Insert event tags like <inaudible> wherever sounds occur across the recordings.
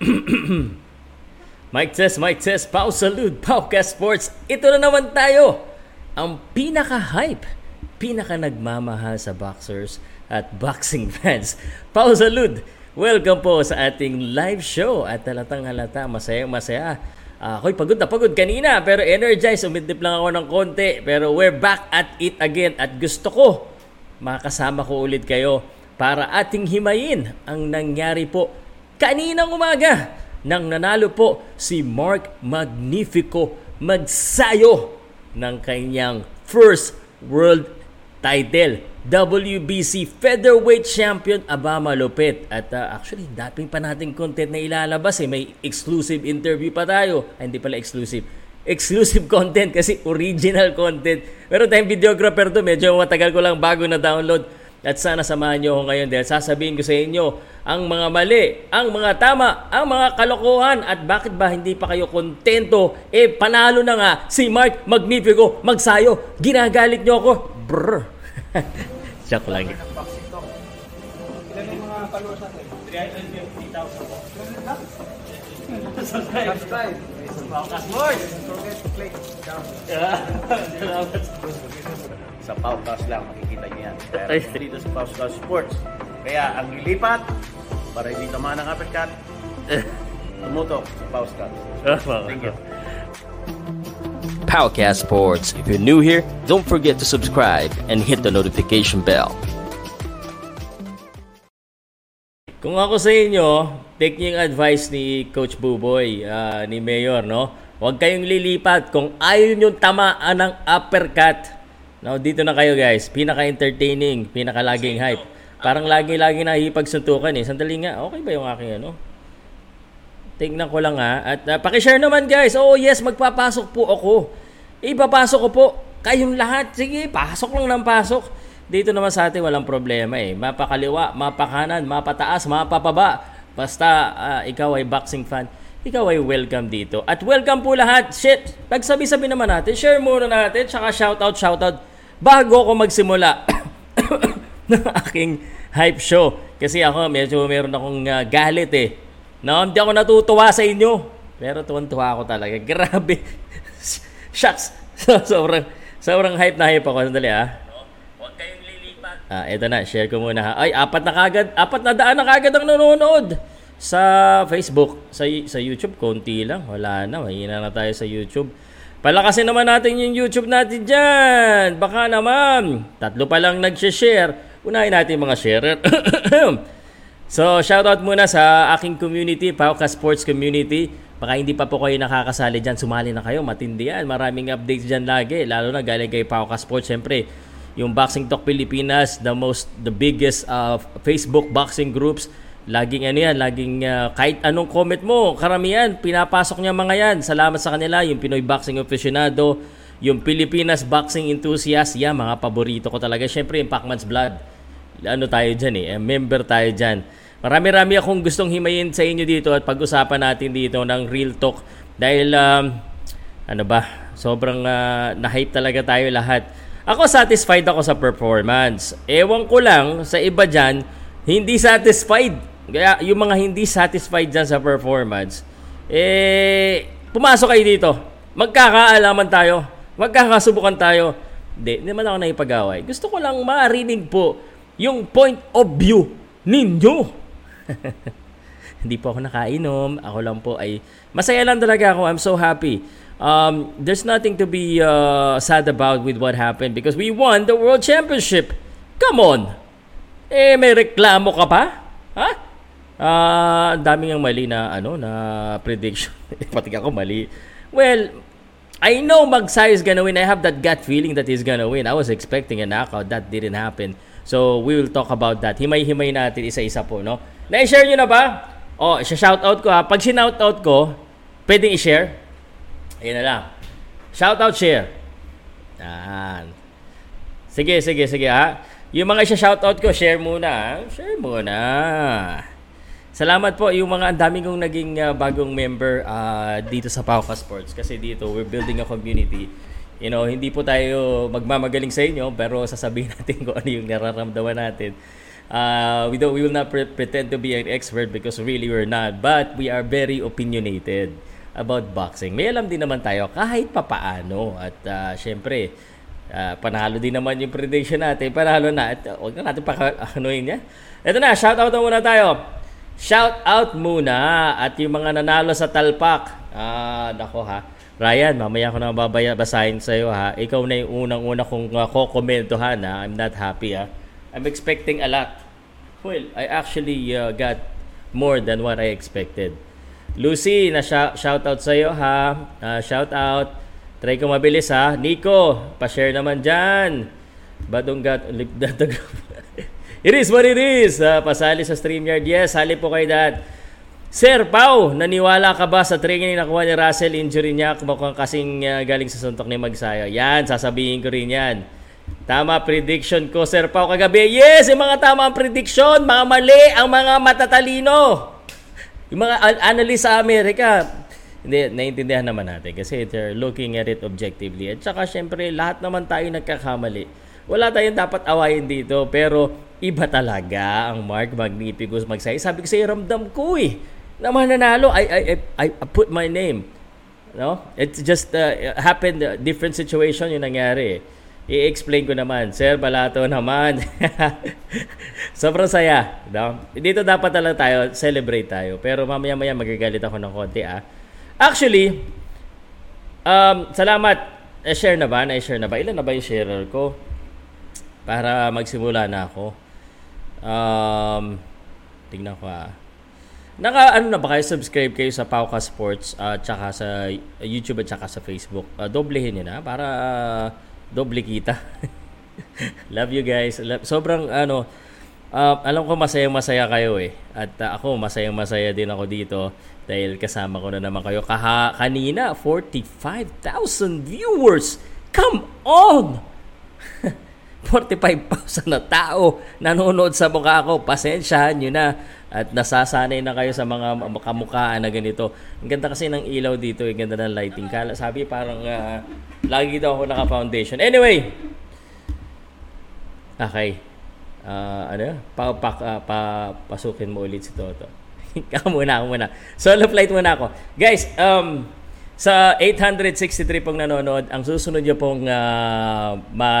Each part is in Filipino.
<clears throat> Mike test, Mike test, Pau Salud, Paucast Sports. Ito na naman tayo. Ang pinaka-hype, pinaka-nagmamahal sa boxers at boxing <laughs> fans. Pau Salud, welcome po sa ating live show. At talatang halata, masaya, masaya. Uh, ako'y pagod na pagod kanina pero energized. Umidip lang ako ng konti. Pero we're back at it again. At gusto ko makasama ko ulit kayo para ating himayin ang nangyari po kaninang umaga nang nanalo po si Mark Magnifico Magsayo ng kanyang first world title. WBC Featherweight Champion Aba Malupit. At uh, actually, daping pa nating content na ilalabas eh. May exclusive interview pa tayo. Ay, hindi pala exclusive. Exclusive <laughs> content kasi original content. Pero tayong videographer to, medyo matagal ko lang bago na download at sana samahan niyo ako ngayon dahil sasabihin ko sa inyo ang mga mali, ang mga tama, ang mga kalokohan at bakit ba hindi pa kayo kontento? Eh panalo na nga si Mark Magnifico Magsayo. Ginagalit niyo ako. Brr. <laughs> Joke lang. Ilan yung mga followers natin? 350,000 po. Subscribe. Subscribe. Don't forget to click down. Salamat. Sa Paucast lang makikita niyo yan. Kaya Ay. dito sa Paucast Sports. Kaya ang lilipat, para hindi tamaan ng uppercut, <laughs> tumutok sa Paucast. Thank you. Powercast Sports. If you're new here, don't forget to subscribe and hit the notification bell. Kung ako sa inyo, take niyo yung advice ni Coach Buboy, ah, ni Mayor, no? Huwag kayong lilipat kung ayaw nyo tamaan ng uppercut. Now, dito na kayo guys. Pinaka-entertaining, pinaka-laging hype. Parang lagi-lagi na hipagsuntukan eh. Sandali nga, okay ba yung aking ano? Tingnan ko lang ha. At uh, pakishare naman guys. Oh yes, magpapasok po ako. Ipapasok ko po kayong lahat. Sige, pasok lang ng pasok. Dito naman sa atin walang problema eh. Mapakaliwa, mapakanan, mapataas, mapapaba. Basta ah, ikaw ay boxing fan, ikaw ay welcome dito. At welcome po lahat. Shit, pagsabi-sabi naman natin, share muna natin, tsaka shoutout, shoutout. Bago ako magsimula <coughs> ng aking hype show. Kasi ako, medyo meron akong ah, galit eh. No, hindi ako natutuwa sa inyo. Pero tuwan-tuwa ako talaga. <laughs> Grabe. Shucks. sobrang, sobrang hype na hype ako. Sandali ah. Huwag kayong lilipat. Ah, eto na. Share ko muna ha. Ay, apat na kagad. Apat na daan na kagad ang nanonood. Sa Facebook. Sa, sa YouTube, konti lang. Wala na. Mahina na tayo sa YouTube. Palakasin naman natin yung YouTube natin dyan. Baka naman. Tatlo pa lang nag-share. Unahin natin mga sharer. <coughs> So, shoutout muna sa aking community, Pauka Sports Community. Baka hindi pa po kayo nakakasali dyan, sumali na kayo, matindi yan. Maraming updates dyan lagi, lalo na galing kay Pauka Sports. Siyempre, yung Boxing Talk Pilipinas, the most, the biggest uh, Facebook boxing groups. Laging ano yan, laging uh, kahit anong comment mo, karamihan, pinapasok niya mga yan. Salamat sa kanila, yung Pinoy Boxing Aficionado, yung Pilipinas Boxing Enthusiast, yan, mga paborito ko talaga. Siyempre, yung Pacman's Blood ano tayo dyan eh, eh, member tayo dyan. Marami-rami akong gustong himayin sa inyo dito at pag-usapan natin dito ng real talk dahil um, ano ba, sobrang uh, na-hype talaga tayo lahat. Ako satisfied ako sa performance. Ewan ko lang sa iba dyan, hindi satisfied. Kaya yung mga hindi satisfied dyan sa performance, eh, pumasok kayo dito. Magkakaalaman tayo. Magkakasubukan tayo. Hindi, hindi naman ako naipag-away. Gusto ko lang marinig po yung point of view ninyo. <laughs> Hindi po ako nakainom. Ako lang po ay masaya lang talaga ako. I'm so happy. Um, there's nothing to be uh, sad about with what happened because we won the World Championship. Come on. Eh, may reklamo ka pa? Ha? Ah, ang daming ang mali na ano na prediction. <laughs> Pati ako mali. Well, I know Magsay is gonna win. I have that gut feeling that he's gonna win. I was expecting a knockout. That didn't happen. So, we will talk about that. Himay-himay natin isa-isa po, no? Na-share nyo na ba? Oh, isa-shoutout ko ha. Pag sinoutout ko, pwedeng i-share? Ayun na lang. Shoutout, share. Yan. Sige, sige, sige ha. Yung mga isa-shoutout ko, share muna. ha? Share muna. Salamat po yung mga ang kong naging uh, bagong member uh, dito sa Pauka Sports kasi dito we're building a community. You know, hindi po tayo magmamagaling sa inyo pero sasabihin <laughs> natin kung ano yung nararamdaman natin. Uh, we don't we will not pre- pretend to be an expert because really we're not, but we are very opinionated about boxing. May alam din naman tayo kahit papaano at uh, syempre uh, panalo din naman yung prediction natin. Panalo na at uh, wag na natin pa anuin niya. Ito na, shout out na muna tayo. Shout out muna at yung mga nanalo sa talpak. Ah, nako ha. Ryan, mamaya ko na babaya basahin sa iyo ha. Ikaw na yung unang-una kong uh, kokomentohan ha. I'm not happy ha. I'm expecting a lot. Well, I actually uh, got more than what I expected. Lucy, na shout out sa iyo ha. Uh, shout out. Try ko mabilis ha. Nico, pa-share naman diyan. Badong got <laughs> It is what it is. Uh, pasali sa StreamYard. Yes, sali po kay dad. Sir Pau, naniwala ka ba sa training na nakuha ni Russell injury niya mukhang kasing uh, galing sa suntok ni Magsayo? Yan, sasabihin ko rin yan. Tama prediction ko, Sir Pau, kagabi. Yes, yung mga tama ang prediction, mga mali ang mga matatalino. Yung mga analyst sa Amerika, hindi, naiintindihan naman natin kasi they're looking at it objectively. At saka, syempre, lahat naman tayo nagkakamali. Wala tayong dapat awayin dito, pero iba talaga ang Mark Magnificus magsay. Sabi ko sa'yo, ramdam ko eh, na mananalo. I, I, I, I put my name. No? It just uh, happened, uh, different situation yung nangyari. I-explain ko naman. Sir Balato naman. <laughs> Sobrang saya. No? Dito dapat talaga tayo, celebrate tayo. Pero mamaya-maya magagalit ako ng konti ah. Actually, um, salamat. Na-share na ba? Na-share na ba? Ilan na ba yung sharer ko? Para magsimula na ako. Um, tingnan ko ah. Naka ano na ba kayo subscribe kayo sa Pauka Sports at uh, tsaka sa YouTube at tsaka sa Facebook. Uh, doblehin niyo na para uh, doble kita. <laughs> Love you guys. Love, sobrang ano, uh, alam ko masaya-masaya kayo eh. At uh, ako masayang-masaya din ako dito dahil kasama ko na naman kayo. Kaha, kanina, 45,000 viewers. Come on! 45,000 na tao nanonood sa mukha ko. Pasensyahan nyo na. At nasasanay na kayo sa mga kamukhaan na ganito. Ang ganda kasi ng ilaw dito. Ang ganda ng lighting. Kala, sabi parang uh, lagi daw ako naka-foundation. Anyway. Okay. Uh, ano? Pa, pa, uh, pa, pasukin mo ulit si Toto. <laughs> ako muna, ako muna. Solo flight muna ako. Guys, um, sa 863 pong nanonood, ang susunod nyo pong uh, ma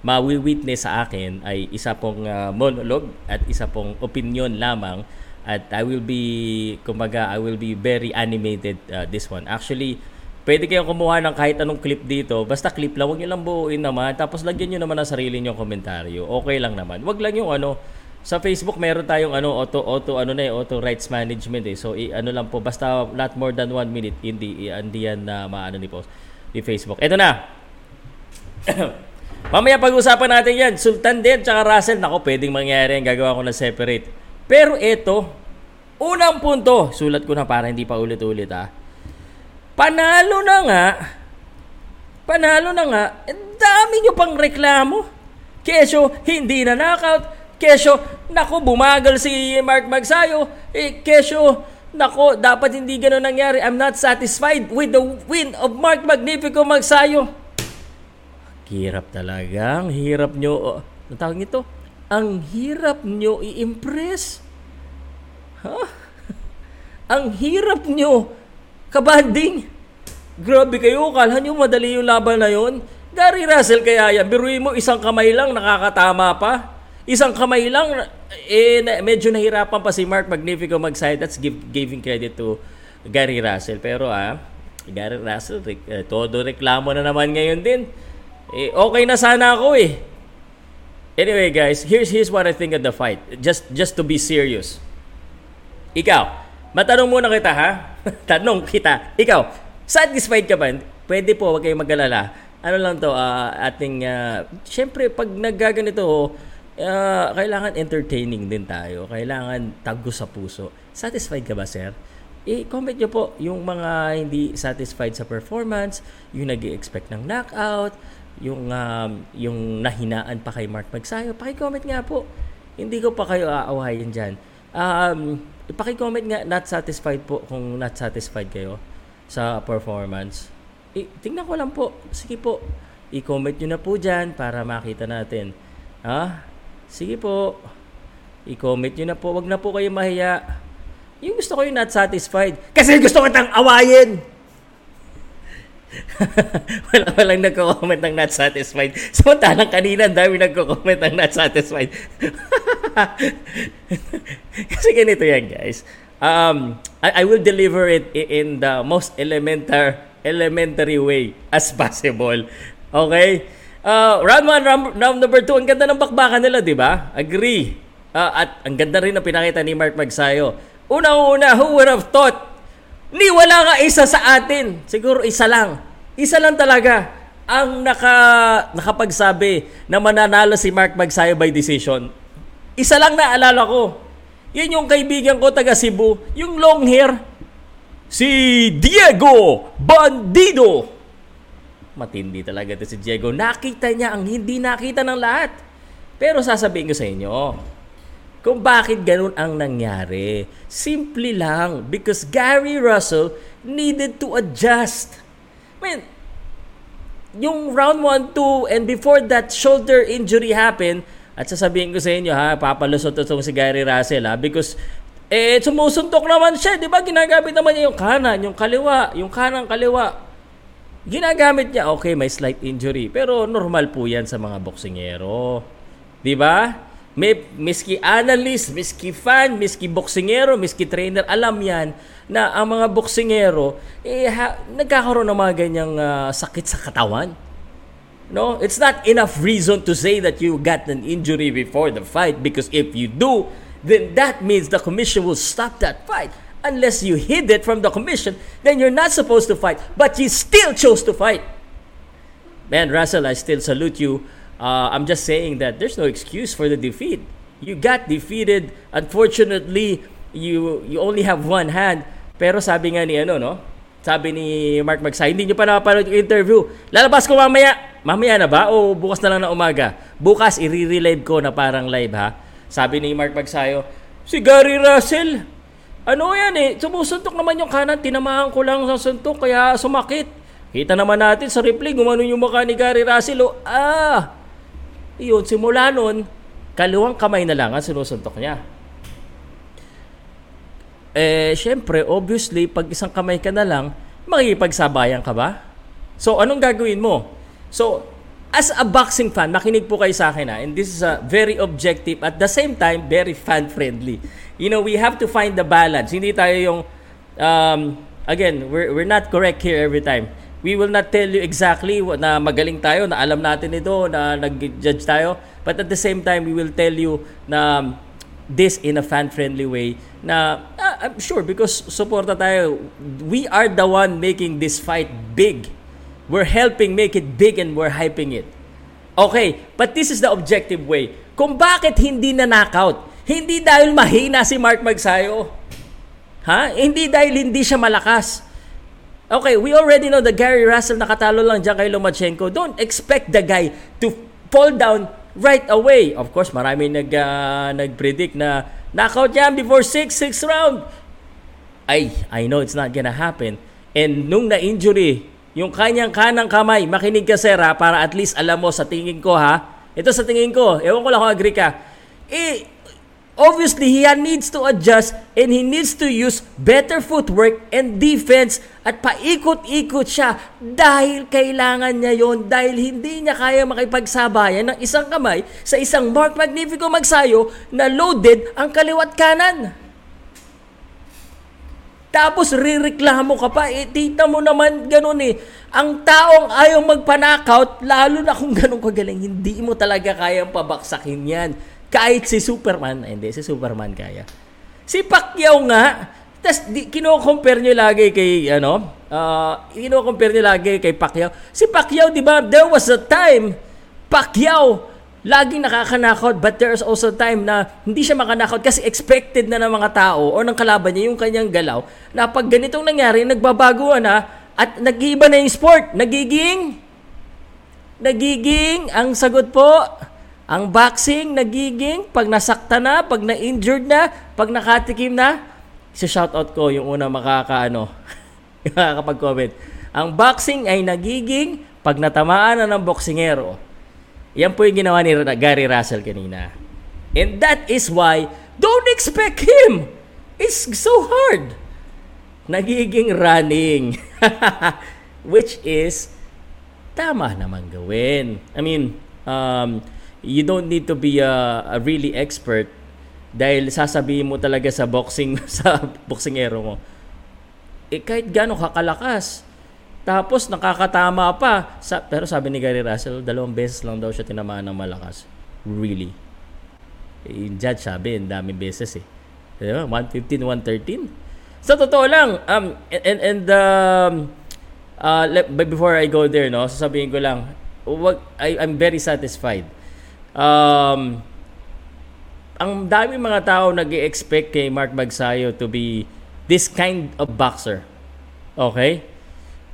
mawi-witness sa akin ay isa pong uh, monologue at isa pong opinion lamang at I will be kumbaga I will be very animated uh, this one. Actually, pwede kayong kumuha ng kahit anong clip dito. Basta clip lang, wag niyo lang buuin naman. Tapos lagyan niyo naman ng sarili niyo komentaryo. Okay lang naman. Wag lang yung ano, sa Facebook meron tayong ano auto auto ano na eh, auto rights management eh. So i, ano lang po basta not more than one minute hindi hindi yan na maano ni post ni Facebook. Ito na. <coughs> Mamaya pag-usapan natin yan. Sultan din, tsaka Russell. Nako, pwedeng mangyari yan. Gagawa ko na separate. Pero ito, unang punto. Sulat ko na para hindi pa ulit-ulit ha. Panalo na nga. Panalo na nga. Dami nyo pang reklamo. Kesyo, hindi na knockout. Kesyo, nako, bumagal si Mark Magsayo. Eh, kesyo, nako, dapat hindi ganun nangyari. I'm not satisfied with the win of Mark Magnifico Magsayo. Hirap talaga. Ang hirap nyo, uh, tawag nito? Ang hirap nyo i-impress. Huh? <laughs> Ang hirap nyo kabanding. Grabe kayo, kala nyo madali yung laban na yon. Gary Russell kaya yan. Biruin mo, isang kamay lang, nakakatama pa. Isang kamay lang, eh, medyo nahirapan pa si Mark Magnifico mag-side. That's give, giving credit to Gary Russell. Pero ah, Gary Russell, eh, todo reklamo na naman ngayon din. Eh, okay na sana ako eh. Anyway guys, here's here's what I think of the fight. Just just to be serious. Ikaw, matanong muna kita ha. <laughs> Tanong kita. Ikaw, satisfied ka ba? Pwede po, wag kayong mag-alala. Ano lang to, uh, ating, uh, syempre, pag naggaganito, uh, kailangan entertaining din tayo. Kailangan tago sa puso. Satisfied ka ba, sir? i-comment nyo po yung mga hindi satisfied sa performance, yung nag expect ng knockout, yung um, yung nahinaan pa kay Mark Magsayo, paki-comment nga po. Hindi ko pa kayo aawayin diyan. Um, paki-comment nga not satisfied po kung not satisfied kayo sa performance. I, tingnan ko lang po. Sige po. I-comment nyo na po dyan para makita natin. Ha? Sige po. I-comment nyo na po. Wag na po kayo mahiya. Yung gusto ko yung not satisfied. Kasi gusto kitang awayin! <laughs> wala walang nagko-comment ng not satisfied. Samantalang kanina, dami nagko-comment ng not satisfied. <laughs> Kasi ganito yan, guys. Um, I, I will deliver it in the most elementar, elementary way as possible. Okay? Uh, round 1, round, round number 2, ang ganda ng bakbakan nila, di ba? Agree. Uh, at ang ganda rin na pinakita ni Mark Magsayo. Unang-una, who would have thought Ni wala nga isa sa atin. Siguro isa lang. Isa lang talaga ang naka, nakapagsabi na mananalo si Mark Magsayo by decision. Isa lang naalala ko. Yan yung kaibigan ko taga Cebu, yung long hair. Si Diego Bandido. Matindi talaga to si Diego. Nakita niya ang hindi nakita ng lahat. Pero sasabihin ko sa inyo, kung bakit ganun ang nangyari. Simple lang, because Gary Russell needed to adjust. I mean, yung round 1, 2, and before that shoulder injury happened, at sasabihin ko sa inyo ha, papalusot itong si Gary Russell ha, because eh, sumusuntok naman siya, di ba? Ginagamit naman niya yung kanan, yung kaliwa, yung kanang kaliwa. Ginagamit niya, okay, may slight injury. Pero normal po yan sa mga boksingero. Di ba? May, miski analyst, miski fan, miski boksingero, miski trainer, alam yan na ang mga boksingero, eh, ha, nagkakaroon ng mga ganyang ah, sakit sa katawan. No, it's not enough reason to say that you got an injury before the fight because if you do, then that means the commission will stop that fight. Unless you hid it from the commission, then you're not supposed to fight, but you still chose to fight. Man, Russell, I still salute you. Uh, I'm just saying that there's no excuse for the defeat. You got defeated. Unfortunately, you you only have one hand. Pero sabi nga ni ano, no? Sabi ni Mark Magsay, hindi nyo pa napapanood yung interview. Lalabas ko mamaya. Mamaya na ba? O bukas na lang na umaga? Bukas, i-relive ko na parang live, ha? Sabi ni Mark Magsayo, si Gary Russell, ano yan eh, sumusuntok naman yung kanan, tinamaan ko lang sa suntok, kaya sumakit. Kita naman natin sa replay, gumano yung mukha ni Gary Russell, oh, ah, yun, simula nun, kaliwang kamay na lang ang sinusuntok niya. Eh, syempre, obviously, pag isang kamay ka na lang, makikipagsabayan ka ba? So, anong gagawin mo? So, as a boxing fan, makinig po kayo sa akin ha, and this is a very objective, at the same time, very fan-friendly. You know, we have to find the balance. Hindi tayo yung, um, again, we're, we're not correct here every time. We will not tell you exactly na magaling tayo, na alam natin ito, na nag-judge tayo. But at the same time, we will tell you na this in a fan-friendly way na uh, I'm sure because suporta tayo. We are the one making this fight big. We're helping make it big and we're hyping it. Okay, but this is the objective way. Kung bakit hindi na knockout? Hindi dahil mahina si Mark Magsayo. Ha? Hindi dahil hindi siya malakas. Okay, we already know that Gary Russell nakatalo lang dyan kay Lomachenko. Don't expect the guy to fall down right away. Of course, marami nag, uh, nag-predict na knockout yan before 6, 6 round. Ay, I know it's not gonna happen. And nung na-injury, yung kanyang kanang kamay, makinig ka sir ha, para at least alam mo sa tingin ko ha. Ito sa tingin ko, ewan ko lang kung agree ka. Eh, obviously he needs to adjust and he needs to use better footwork and defense at paikot-ikot siya dahil kailangan niya yon dahil hindi niya kaya makipagsabayan ng isang kamay sa isang Mark Magnifico Magsayo na loaded ang kaliwat kanan. Tapos rireklamo ka pa, eh, tita mo naman ganun eh. Ang taong ayaw magpanakaut, lalo na kung ganun kagaling, hindi mo talaga kayang pabaksakin yan. Kahit si Superman, eh, hindi, si Superman kaya. Si Pacquiao nga, di, kino-compare nyo lagi kay, ano, uh, kino-compare nyo lagi kay Pacquiao. Si Pacquiao, di ba, there was a time, Pacquiao, laging nakakanakot but there's also time na hindi siya makanakot kasi expected na ng mga tao o ng kalaban niya yung kanyang galaw na pag ganitong nangyari, nagbabago na at nag-iiba na yung sport. Nagiging, nagiging, ang sagot po, ang boxing, nagiging, pag nasakta na, pag na-injured na, pag nakatikim na, si shoutout ko yung una makakaano, <laughs> makakapag-comment. Ang boxing ay nagiging pag natamaan na ng boksingero. Yan po yung ginawa ni Gary Russell kanina. And that is why, don't expect him! It's so hard. Nagiging running. <laughs> Which is, tama naman gawin. I mean, um, you don't need to be a, a really expert dahil sasabihin mo talaga sa boxing <laughs> sa boxingero mo. Eh kahit gaano kakalakas tapos nakakatama pa. Sa, pero sabi ni Gary Russell dalawang beses lang daw siya tinamaan ng malakas. Really? Eh, yung judge sabi ang daming beses eh. Diba? 115 113 sa totoo lang um and and um uh, before I go there no sasabihin ko lang wag I, I'm very satisfied um ang dami mga tao nag expect kay Mark Magsayo to be this kind of boxer. Okay?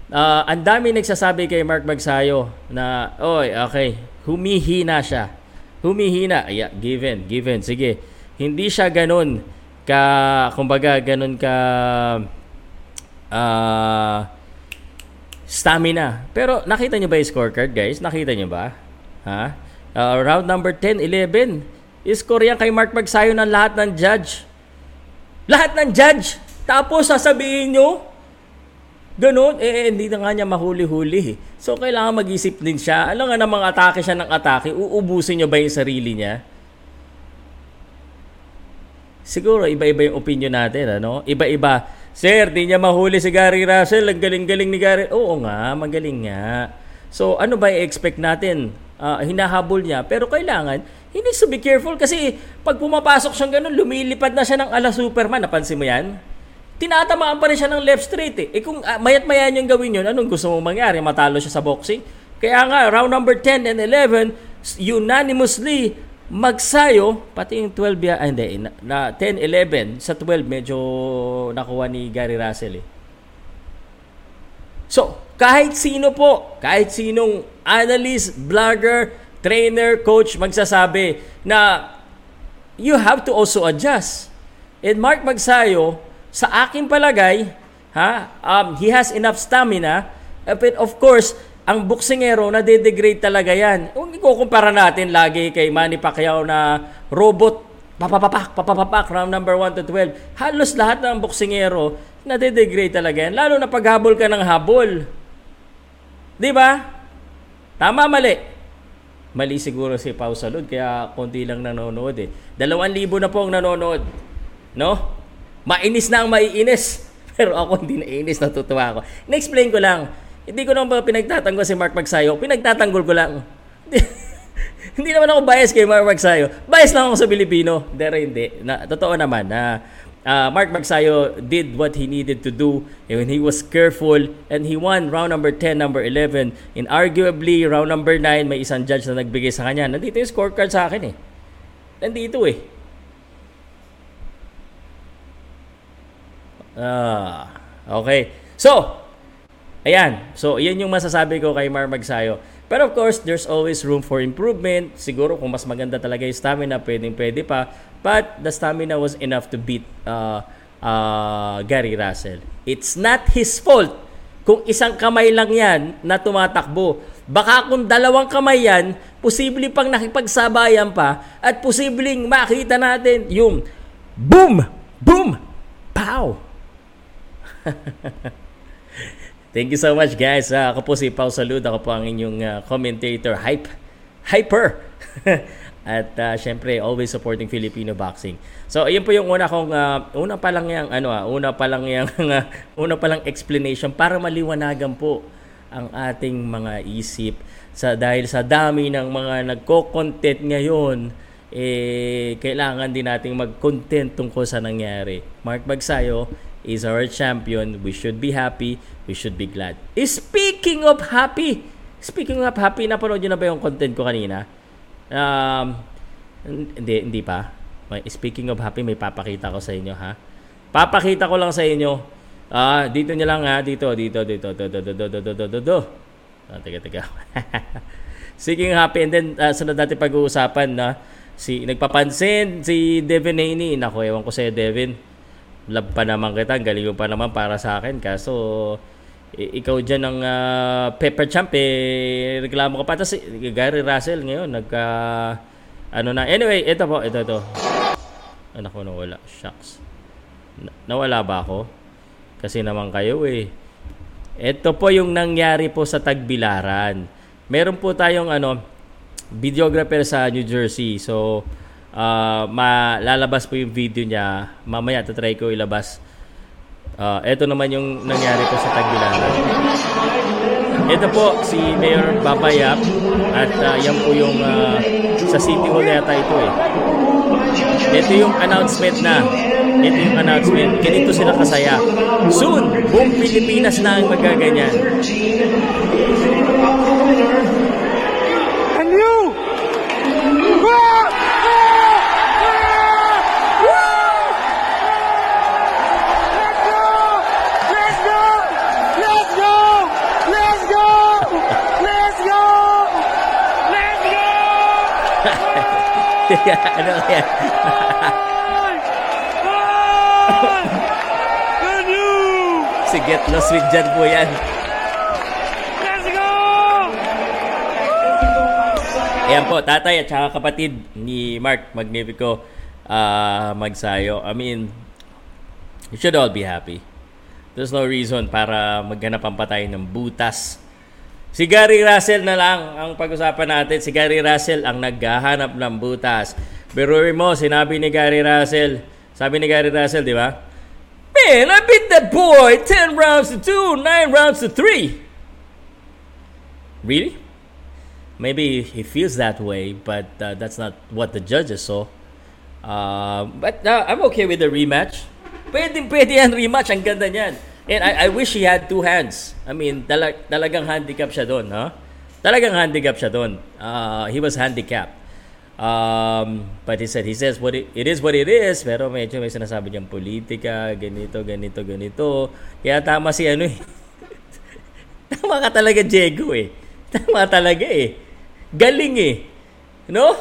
Uh, ang dami nagsasabi kay Mark Magsayo na, oy, okay, humihina siya. Humihina. Yeah, given, given. Sige. Hindi siya ganun ka, kumbaga, ganun ka, uh, stamina. Pero nakita niyo ba yung scorecard, guys? Nakita niyo ba? Ha? Uh, round number 10, 11 Iskor yan kay Mark Magsayo ng lahat ng judge. Lahat ng judge. Tapos sasabihin nyo, ganun, eh, hindi na nga niya mahuli-huli. So, kailangan mag-isip din siya. Alam nga namang atake siya ng atake, uubusin niyo ba yung sarili niya? Siguro, iba-iba yung opinion natin, ano? Iba-iba. Sir, di niya mahuli si Gary Russell. Ang galing-galing ni Gary. Oo nga, magaling nga. So, ano ba i-expect natin? Uh, hinahabol niya. Pero kailangan, He needs to be careful kasi pag pumapasok siyang ganun, lumilipad na siya ng ala Superman. Napansin mo yan? Tinatamaan pa rin siya ng left straight eh. Eh kung uh, mayat maya niyang gawin yun, anong gusto mong mangyari? Matalo siya sa boxing? Kaya nga, round number 10 and 11, unanimously, magsayo, pati yung 12 ya, ah, hindi, na, na 10, 11, sa 12 medyo nakuha ni Gary Russell eh. So, kahit sino po, kahit sinong analyst, vlogger, trainer, coach magsasabi na you have to also adjust. And Mark Magsayo, sa aking palagay, ha, um, he has enough stamina. But of course, ang boksingero na de-degrade talaga yan. Kung ikukumpara natin lagi kay Manny Pacquiao na robot, papapapak, papapapak, round number 1 to 12. Halos lahat ng boksingero na de-degrade talaga yan. Lalo na paghabol ka ng habol. Di ba? Tama mali mali siguro si Pau Salud kaya konti lang nanonood eh. Dalawang libo na po ang nanonood. No? Mainis na ang maiinis. <laughs> Pero ako hindi naiinis, natutuwa ako. Na-explain ko lang. Hindi ko naman pinagtatanggol si Mark Magsayo. Pinagtatanggol ko lang. <laughs> hindi naman ako bias kay Mark Magsayo. Bias lang ako sa Pilipino. Pero hindi. Na, totoo naman na uh, Mark Magsayo did what he needed to do and he was careful and he won round number 10, number 11. In arguably, round number 9, may isang judge na nagbigay sa kanya. Nandito yung scorecard sa akin eh. Nandito eh. Ah, okay. So, ayan. So, yan yung masasabi ko kay Mar Magsayo. Pero of course, there's always room for improvement. Siguro kung mas maganda talaga yung stamina, pwedeng pwede pa. But the stamina was enough to beat uh, uh, Gary Russell. It's not his fault kung isang kamay lang yan na tumatakbo. Baka kung dalawang kamay yan, posible pang nakipagsabayan pa at posibleng makita natin yung boom, boom, pow. <laughs> Thank you so much guys. Uh, ako po si Pau Salud. Ako po ang inyong uh, commentator. Hype. Hyper. <laughs> At uh, syempre, always supporting Filipino boxing. So, ayun po yung una kong, uh, una pa lang yung, ano ah, una pa lang yung, uh, <laughs> una pa lang explanation para maliwanagan po ang ating mga isip sa dahil sa dami ng mga nagko-content ngayon eh kailangan din nating mag-content tungkol sa nangyari. Mark Bagsayo is our champion. We should be happy. We should be glad. Speaking of happy, speaking of happy, napanood nyo na ba yung content ko kanina? Um, hindi, hindi pa. Speaking of happy, may papakita ko sa inyo, ha? Papakita ko lang sa inyo. Ah, dito niya lang ha, dito, dito, dito, dito, dito, dito, dito, dito, dito. Ah, teka, teka. <laughs> Speaking happy, and then uh, sunod natin pag-uusapan na si nagpapansin si Devin Haney. Naku, ewan ko sa'yo, Devin love pa naman kita, galing pa naman para sa akin. Kaso, ikaw dyan ng uh, Pepper Champ, eh, reklamo ka pa. Tapos, Gary Russell ngayon, nagka, ano na. Anyway, ito po, ito, ito. Anak ko nawala. Shucks. Na- nawala ba ako? Kasi naman kayo eh. Ito po yung nangyari po sa Tagbilaran. Meron po tayong ano, videographer sa New Jersey. So, uh, malalabas po yung video niya. Mamaya, tatry ko ilabas. Uh, ito naman yung nangyari po sa Tagbilaran. Ito po si Mayor Babayap at uh, yan po yung uh, sa City Hall yata ito eh. Ito yung announcement na. Ito yung announcement. Ganito sila kasaya. Soon, buong Pilipinas na ang magaganyan. And you! Let's go! Let's go! Let's go! Let's go! Let's go! Ano kaya? And you! Si Get Lost with Jan po yan. Let's go! Ayan po, tatay at saka kapatid ni Mark Magnifico ah, Magsayo. I mean, you should all be happy. There's no reason para maghanap ang patay ng butas. Si Gary Russell na lang ang pag-usapan natin. Si Gary Russell ang naghahanap ng butas. Biruin mo, sinabi ni Gary Russell, sabi ni Gary Russell, di ba? Man, I beat that boy 10 rounds to 2, 9 rounds to 3. Really? Maybe he feels that way, but uh, that's not what the judges saw. Uh, but uh, I'm okay with the rematch. Pwede, pwede yan rematch. Ang ganda niyan. And I, I wish he had two hands. I mean, tala- talagang handicap siya doon, ha? Talagang handicap siya doon. Uh, he was handicapped. Um, but he said, he says, what it, it is what it is. Pero medyo may sinasabi niyang politika, ganito, ganito, ganito. Kaya tama si ano eh. <laughs> Tama ka talaga, Diego eh. Tama talaga eh. Galing eh. No?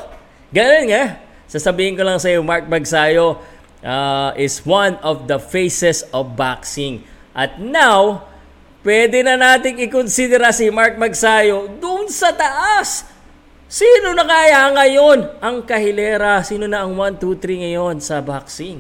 Galing eh. Sasabihin ko lang sa iyo, Mark Bagsayo uh, is one of the faces of boxing. At now, pwede na nating ikonsidera si Mark Magsayo doon sa taas. Sino na kaya ngayon ang kahilera? Sino na ang 1, 2, 3 ngayon sa boxing?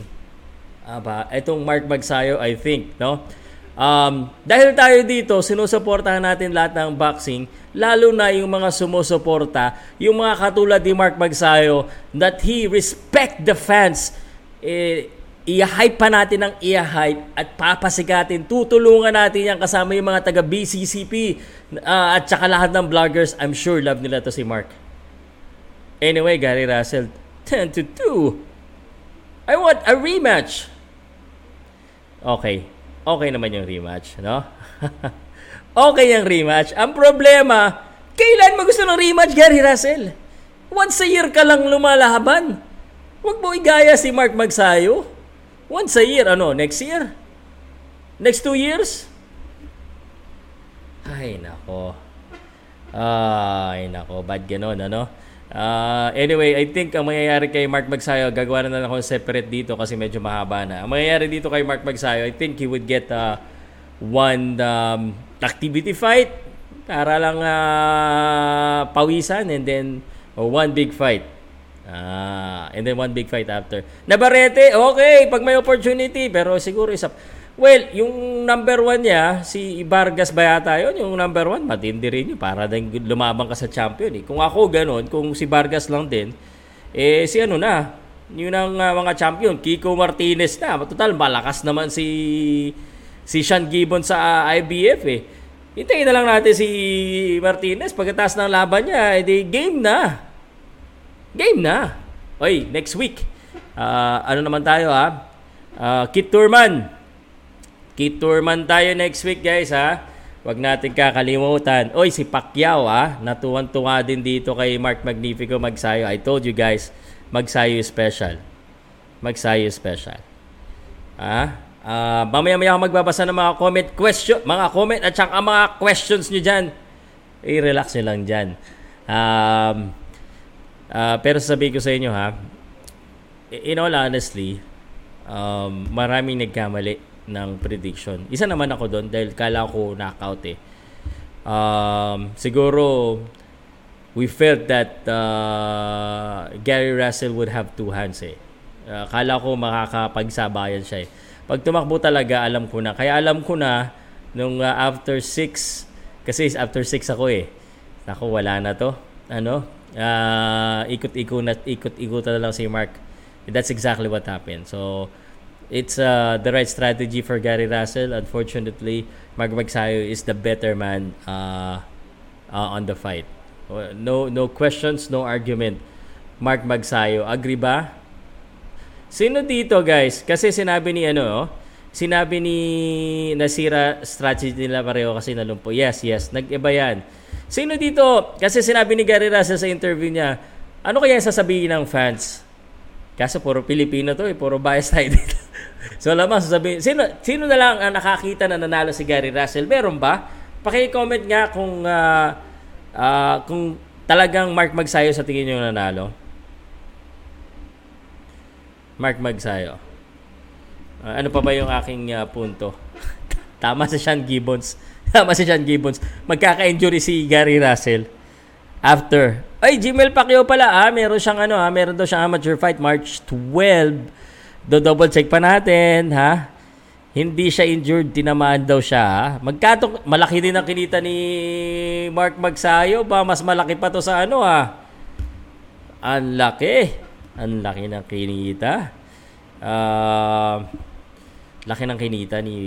Aba, itong Mark Magsayo, I think, no? Um, dahil tayo dito, sinusuportahan natin lahat ng boxing, lalo na yung mga sumusuporta, yung mga katulad ni Mark Magsayo, that he respect the fans. Eh, i-hype pa natin ng i-hype at papasigatin. Tutulungan natin yan kasama yung mga taga BCCP uh, at saka lahat ng vloggers. I'm sure love nila to si Mark. Anyway, Gary Russell, <laughs> 10 to 2. I want a rematch. Okay. Okay naman yung rematch, no? <laughs> okay yung rematch. Ang problema, kailan mo gusto ng rematch, Gary Russell? Once a year ka lang lumalaban. Huwag mo igaya si Mark Magsayo. Once a year, ano, next year? Next two years? Ay, nako. Ay, nako. Bad ganon, ano? Uh, anyway, I think ang mangyayari kay Mark Magsayo, gagawa na lang ako separate dito kasi medyo mahaba na. Ang mangyayari dito kay Mark Magsayo, I think he would get uh, one um, activity fight para lang uh, pawisan and then or one big fight. Ah, and then one big fight after. Nabarete, okay, pag may opportunity, pero siguro isa Well, yung number one niya, si Vargas ba yata yun? Yung number one, matindi rin yun. Para din lumabang ka sa champion. Eh. Kung ako ganun, kung si Vargas lang din, eh si ano na, yun ang uh, mga champion, Kiko Martinez na. Total, malakas naman si si Sean Gibbon sa uh, IBF eh. Hintayin na lang natin si Martinez. Pagkatapos ng laban niya, edi game na. Game na. Oy, next week. Uh, ano naman tayo ha? Uh, Kit Turman. Kit Turman tayo next week guys ha. Huwag natin kakalimutan. Oy, si Pacquiao ha. Natuwan-tuwa din dito kay Mark Magnifico Magsayo. I told you guys, Magsayo special. Magsayo special. Ha? Uh, mamaya-maya ako magbabasa ng mga comment question, mga comment at saka mga questions nyo dyan. I-relax nyo lang dyan. Um, uh, pero sasabihin ko sa inyo ha, in all honestly, um, maraming nagkamali ng prediction. Isa naman ako doon dahil kala ko knockout eh. Um, siguro we felt that uh, Gary Russell would have two hands eh. Uh, kala ko makakapagsabayan siya eh. Pag tumakbo talaga, alam ko na. Kaya alam ko na, nung uh, after 6, kasi after 6 ako eh. Naku, wala na to. Ano? Uh, ikot-ikot na, ikot-ikot na lang si Mark. That's exactly what happened. So, it's uh, the right strategy for Gary Russell. Unfortunately, Mark Magsayo is the better man uh, uh, on the fight. No no questions, no argument. Mark Magsayo, agree ba? Sino dito, guys? Kasi sinabi ni ano, oh, sinabi ni nasira strategy nila pareho kasi nalumpo. Yes, yes, nag-iba yan. Sino dito? Kasi sinabi ni Gary Russell sa interview niya, ano kaya sasabihin ng fans? Kaso puro Pilipino to eh, puro bias tayo dito. <laughs> so lamang sasabihin, sino, sino na lang ang nakakita na nanalo si Gary Russell? Meron ba? Paki-comment nga kung uh, uh, kung talagang Mark Magsayo sa tingin niyo nanalo. Mark Magsayo. Uh, ano pa ba yung aking uh, punto? <laughs> Tama si Sean Gibbons. Tama si Sean Gibbons. Magkaka-injury si Gary Russell after. Ay, Jimel Pacquiao pala ah. Meron siyang ano ah. Meron daw siyang amateur fight March 12. Do double check pa natin ha. Hindi siya injured, tinamaan daw siya. Ha? Magkato, malaki din ang kinita ni Mark Magsayo ba? Mas malaki pa to sa ano ha. Ang laki. Ang laki ng kinita. Uh, laki ng kinita ni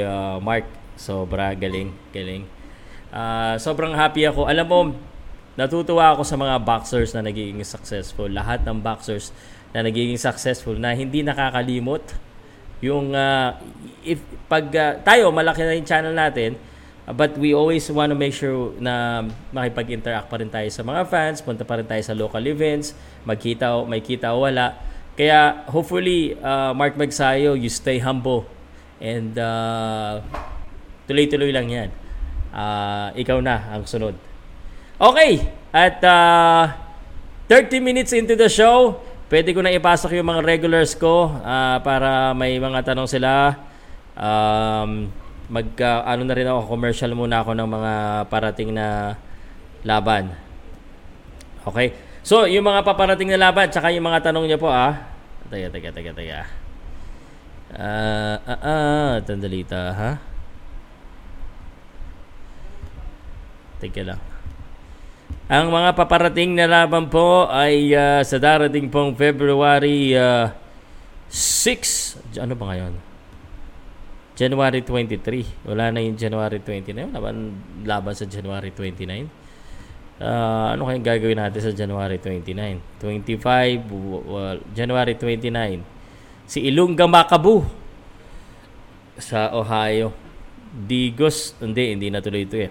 uh, Mark. Sobra galing, galing. Uh, sobrang happy ako. Alam mo, natutuwa ako sa mga boxers na nagiging successful. Lahat ng boxers na nagiging successful na hindi nakakalimot yung uh, if pag uh, tayo malaki na yung channel natin uh, but we always want to make sure na makipag-interact pa rin tayo sa mga fans, punta pa rin tayo sa local events, magkita may kita o wala. Kaya hopefully uh, Mark Magsayo, you stay humble and uh, tuloy-tuloy lang 'yan. Uh, ikaw na ang sunod. Okay, at uh, 30 minutes into the show, pwede ko na ipasok yung mga regulars ko uh, para may mga tanong sila. Um, mag uh, ano na rin ako commercial muna ako ng mga parating na laban. Okay? So, yung mga paparating na laban tsaka yung mga tanong niyo po ah. Teka, teka, teka, teka. Ah, uh, ah, uh, tandalita ha. Teka lang. Ang mga paparating na laban po ay uh, sa darating pong February uh, 6. Ano ba ngayon? January 23. Wala na yung January 29. Laban, laban sa January 29. Uh, ano kayong gagawin natin sa January 29? 25, well, January 29. Si Ilunga Makabu sa Ohio. Digos, hindi, hindi natuloy ito eh.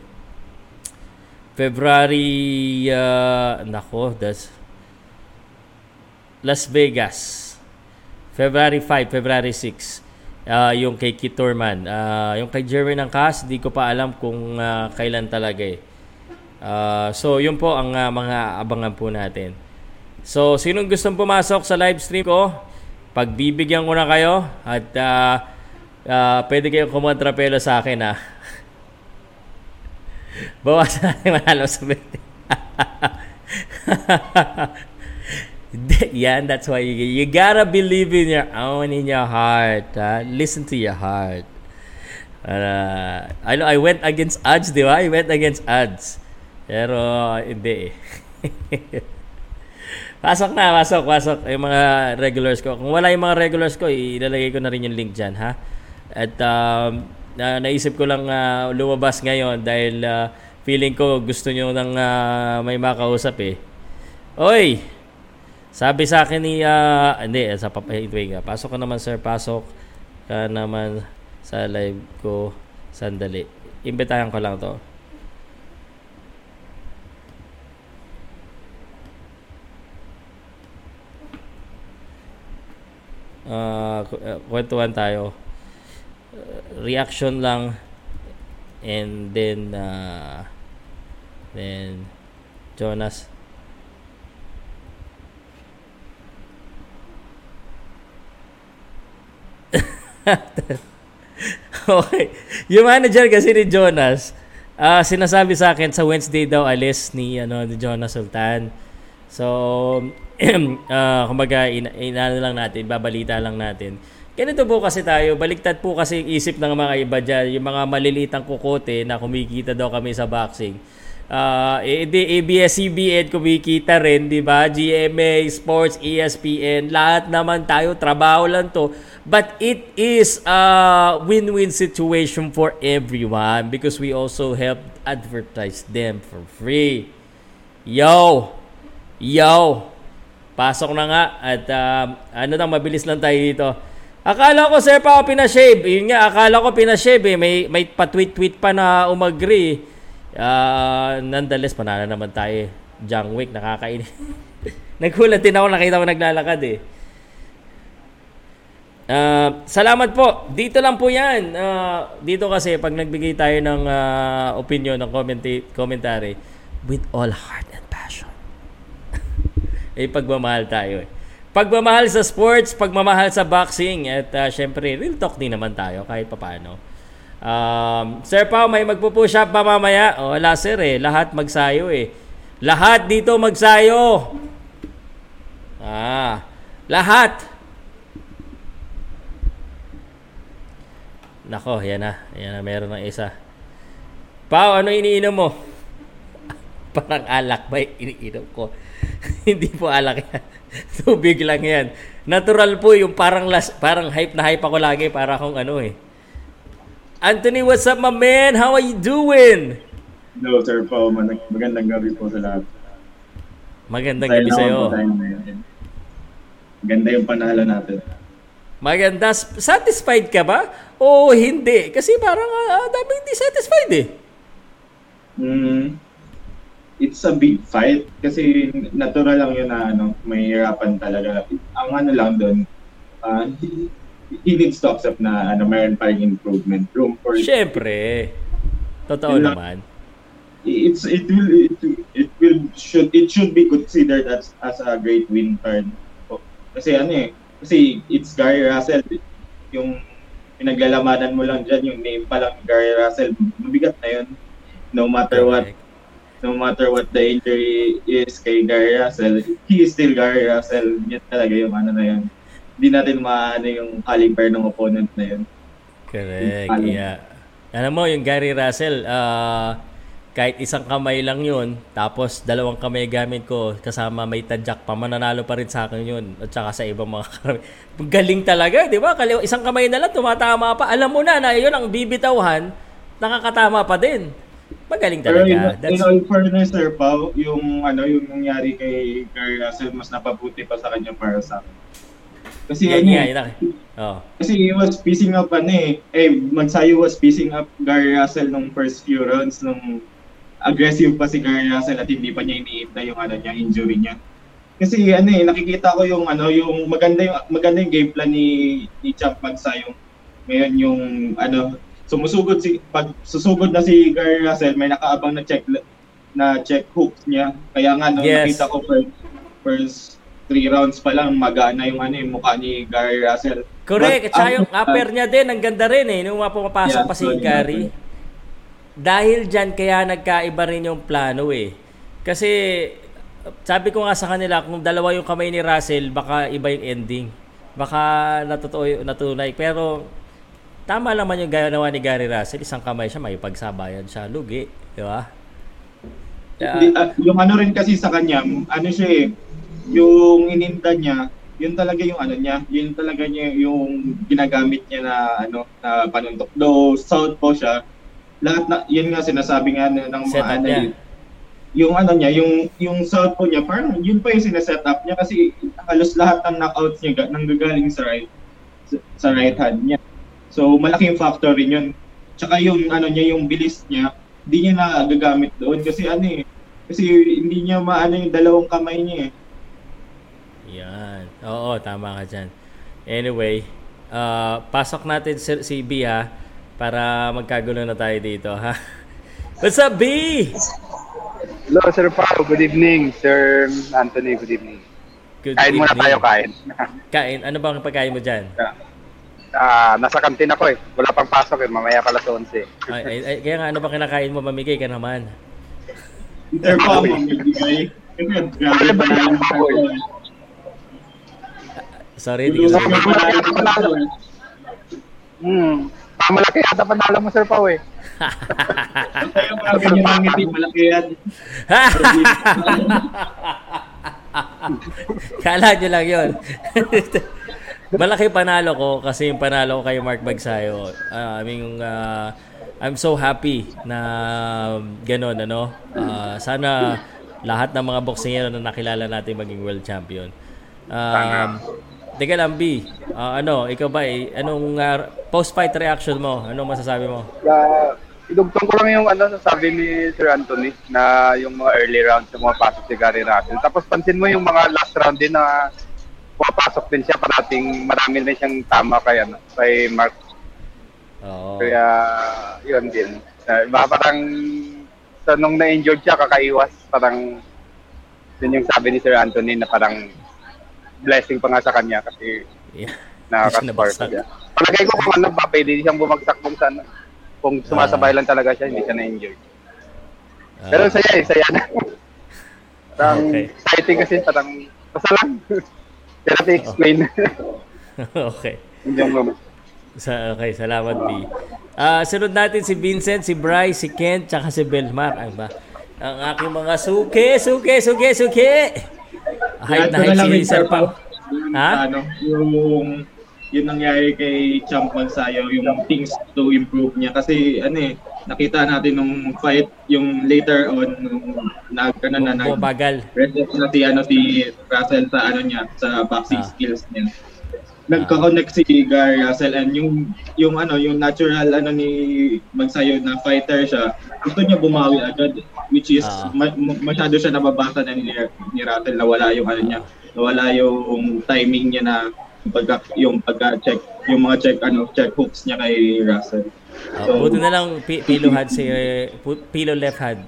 February, uh, nako, that's Las Vegas. February 5, February 6. Uh, yung kay Kitorman. Uh, yung kay Jeremy ng Cas, di ko pa alam kung uh, kailan talaga eh. Uh, so, yun po ang uh, mga abangan po natin. So, sinong gustong pumasok sa live stream ko, pagbibigyan ko na kayo at uh, uh, pwede kayong kumontrapelo sa akin ha. <laughs> Bawasan natin manalo sa betting. <laughs> yeah, that's why you, you gotta believe in your own, in your heart. Uh, listen to your heart. Uh, I I went against odds, di ba? I went against odds. Pero, hindi eh. <laughs> pasok na, pasok, pasok. Yung mga regulars ko. Kung wala yung mga regulars ko, ilalagay ko na rin yung link dyan, ha? At, um, na naisip ko lang uh, lumabas ngayon dahil uh, feeling ko gusto nyo nang uh, may makausap eh. Oy! Sabi sa akin ni uh, hindi sa papahitway nga. Pasok ka naman sir, pasok ka naman sa live ko sandali. Imbitahan ko lang to. Uh, kwentuhan tayo reaction lang and then uh, then Jonas <laughs> okay yung manager kasi ni Jonas Ah, sinasabi sa akin sa Wednesday daw alis ni ano ni Jonas Sultan. So, <clears throat> ah, kumbaga in, inano lang natin, babalita lang natin. Ganito po kasi tayo, baliktad po kasi yung isip ng mga iba dyan, yung mga malilitang kukote na kumikita daw kami sa boxing. Ah, uh, di ABS-CBN kumikita rin, di ba? GMA, Sports, ESPN, lahat naman tayo, trabaho lang to. But it is a win-win situation for everyone because we also help advertise them for free. Yo! Yo! Pasok na nga at uh, ano nang mabilis lang tayo dito. Akala ko sir pa ako pinashave. Yun nga, akala ko pinashave eh. May, may pa-tweet-tweet pa na umagri. Uh, nonetheless, panana naman tayo. Jang Wick, nakakain. <laughs> Nagulat din ako, nakita ko naglalakad eh. Uh, salamat po. Dito lang po yan. Uh, dito kasi pag nagbigay tayo ng uh, opinion, ng commenta- commentary, with all heart and passion. <laughs> eh, pagmamahal tayo eh. Pagmamahal sa sports, pagmamahal sa boxing, at uh, syempre, real talk din naman tayo kahit papano. Um, sir Pao, may magpo-push up pa mamaya? O, wala sir eh. Lahat magsayo eh. Lahat dito magsayo. Ah, lahat. Nako, yan na. Yan na, meron ng isa. Pao, ano iniinom mo? <laughs> Parang alak ba iniinom ko? <laughs> Hindi po alak yan. <laughs> Tubig lang yan. Natural po yung parang las, parang hype na hype ako lagi para akong ano eh. Anthony, what's up my man? How are you doing? Hello, Sir. Mag- magandang gabi po sa lahat. Magandang gabi sa'yo. Ganda yung panalo natin. Maganda. Satisfied ka ba? O hindi? Kasi parang uh, dami hindi satisfied eh. Mm, it's a big fight kasi natural lang yun na ano, may hirapan talaga. Ang ano lang doon, uh, he, he needs to accept na ano, mayroon pa rin improvement room for Siyempre. Totoo Yun naman. it's it will it, it will should it should be considered as as a great win turn. Kasi ano eh, kasi it's Gary Russell yung pinaglalamanan mo lang dyan, yung name pa lang Gary Russell, mabigat na yun. No matter what, no matter what the injury is kay Gary Russell, he is still Gary Russell. Yan talaga yung ano na yun. Hindi natin maano yung caliber ng opponent na yun. Correct. Alam. Yeah. Alam mo, yung Gary Russell, ah, kahit isang kamay lang yun, tapos dalawang kamay gamit ko, kasama may tadyak pa, mananalo pa rin sa akin yun. At saka sa ibang mga karami. <laughs> Galing talaga, di ba? Kali- Isang kamay na lang, tumatama pa. Alam mo na na yun ang bibitawhan, nakakatama pa din. Magaling Pero talaga. in, in That's, all fairness, Sir Pao, yung ano yung nangyari kay Gary Russell, mas napabuti pa sa kanya para sa akin. Kasi yan ano eh, yun ang- oh. Kasi he was piecing up ano eh. Eh, Magsayo was piecing up Gary Russell nung first few rounds nung aggressive pa si Gary Russell at hindi pa niya iniinda yung ano niya, injury niya. Kasi ano eh, nakikita ko yung ano, yung maganda yung maganda yung game plan ni ni Champ Magsayo. Ngayon yung ano, sumusugod si pag susugod na si Gary Russell, may nakaabang na check na check hooks niya. Kaya nga no, Yes. nakita ko first, first three rounds pa lang magana yung ano yung mukha ni Gary Russell. Correct. At But, saka ang- yung upper niya din, ang ganda rin eh. Nung pumapasok Yeah, pa si sorry, Gary. Dahil dyan, kaya nagkaiba rin yung plano eh. Kasi, sabi ko nga sa kanila, kung dalawa yung kamay ni Russell, baka iba yung ending. Baka natotoo, natunay. Pero, tama naman yung ginawa ni Gary Russell. Isang kamay siya, may pagsabayan siya. Lugi. Di ba? Yeah. Di- ah, yung ano rin kasi sa kanya, ano siya eh, yung ininda niya, yun talaga yung ano niya, yun talaga niya yung ginagamit niya na ano, na panuntok. Though southpaw siya, lahat na, yun nga sinasabi nga ng mga Setup ano, niya. yung ano niya, yung yung southpaw niya, parang yun pa yung sineset up niya kasi halos lahat ng knockouts niya ga- nanggagaling sa right sa, sa right hand niya. So malaking factor rin yun. Tsaka yung ano niya, yung bilis niya, hindi niya nagagamit doon kasi ano eh, kasi hindi niya maano yung dalawang kamay niya eh. Yan. Oo, tama ka dyan. Anyway, uh, pasok natin si, si B ha, para magkagulo na tayo dito ha. <laughs> What's up, B? Hello, Sir Pao. Good evening. Sir Anthony, good evening. Good Kain muna evening. tayo, kain. Kain. Ano bang pagkain mo dyan? Ah, nasa kantin ako eh. Wala pang pasok eh. Mamaya pala sa 11. Ay, ay, ay, kaya nga, ano ba kinakain mo? Mamigay ka naman. Grabe pa na yung Sorry, hindi ko. Hmm. Ah, malaki ata panalo mo, Sir Pao eh. Yung mga ganyan ng ngiti, malaki yan. Kala nyo lang yun. <laughs> Malaki panalo ko kasi yung panalo ko kay Mark Bagsayo. Ah, I mean, ah, I'm so happy na ganun, ano. Ah, sana lahat ng mga boksingero na nakilala natin maging world champion. Um, teka lang, B. Ah, ano, ikaw ba, eh, anong ah, post-fight reaction mo? Anong masasabi mo? Uh, idugtong ko lang yung ano sabi ni Sir Anthony na yung mga early rounds yung mga pasok si Gary Russell. Tapos pansin mo yung mga last round din na pumapasok din siya parating marami na siyang tama kay, ano, kay Mark. Oo. Kaya yun din. Uh, parang sa nung na-injured siya kakaiwas parang yun yung sabi ni Sir Anthony na parang blessing pa nga sa kanya kasi Yeah. <laughs> nabagsak. siya. Palagay ko kung ano pa, pwede siyang bumagsak kung saan. Kung sumasabay lang talaga siya, hindi siya na-injured. Ah, Pero saya eh, saya na. <laughs> parang Okay. exciting kasi parang, basta lang. <laughs> Kaya natin explain. <laughs> okay. Sa, okay, salamat, B. Ah, sunod natin si Vincent, si Bryce, si Kent, tsaka si Belmar. Ang ba? Ang aking mga suke, suke, suke, suke! Hype na hype si Sir Pao. Ha? Ano, yung yung nangyari kay Champ Mansayo, yung things to improve niya. Kasi ano eh, nakita natin nung fight, yung later on, nung nag, ano na, nag. Red na si ano si Russell sa ano niya sa boxing Ah. skills niya. Nagka-connect si Gary Russell and yung yung ano yung natural ano ni Magsayo na fighter siya. Gusto niya bumawi agad which is Ah. ma- ma- masyado siya nababasa na ni, ni Russell na wala yung ano niya, nawala yung timing niya na pagka yung pagka-check yung mga check ano check hooks niya kay Russell. Ah, buti na lang pi- pilo hand si pilo left hand.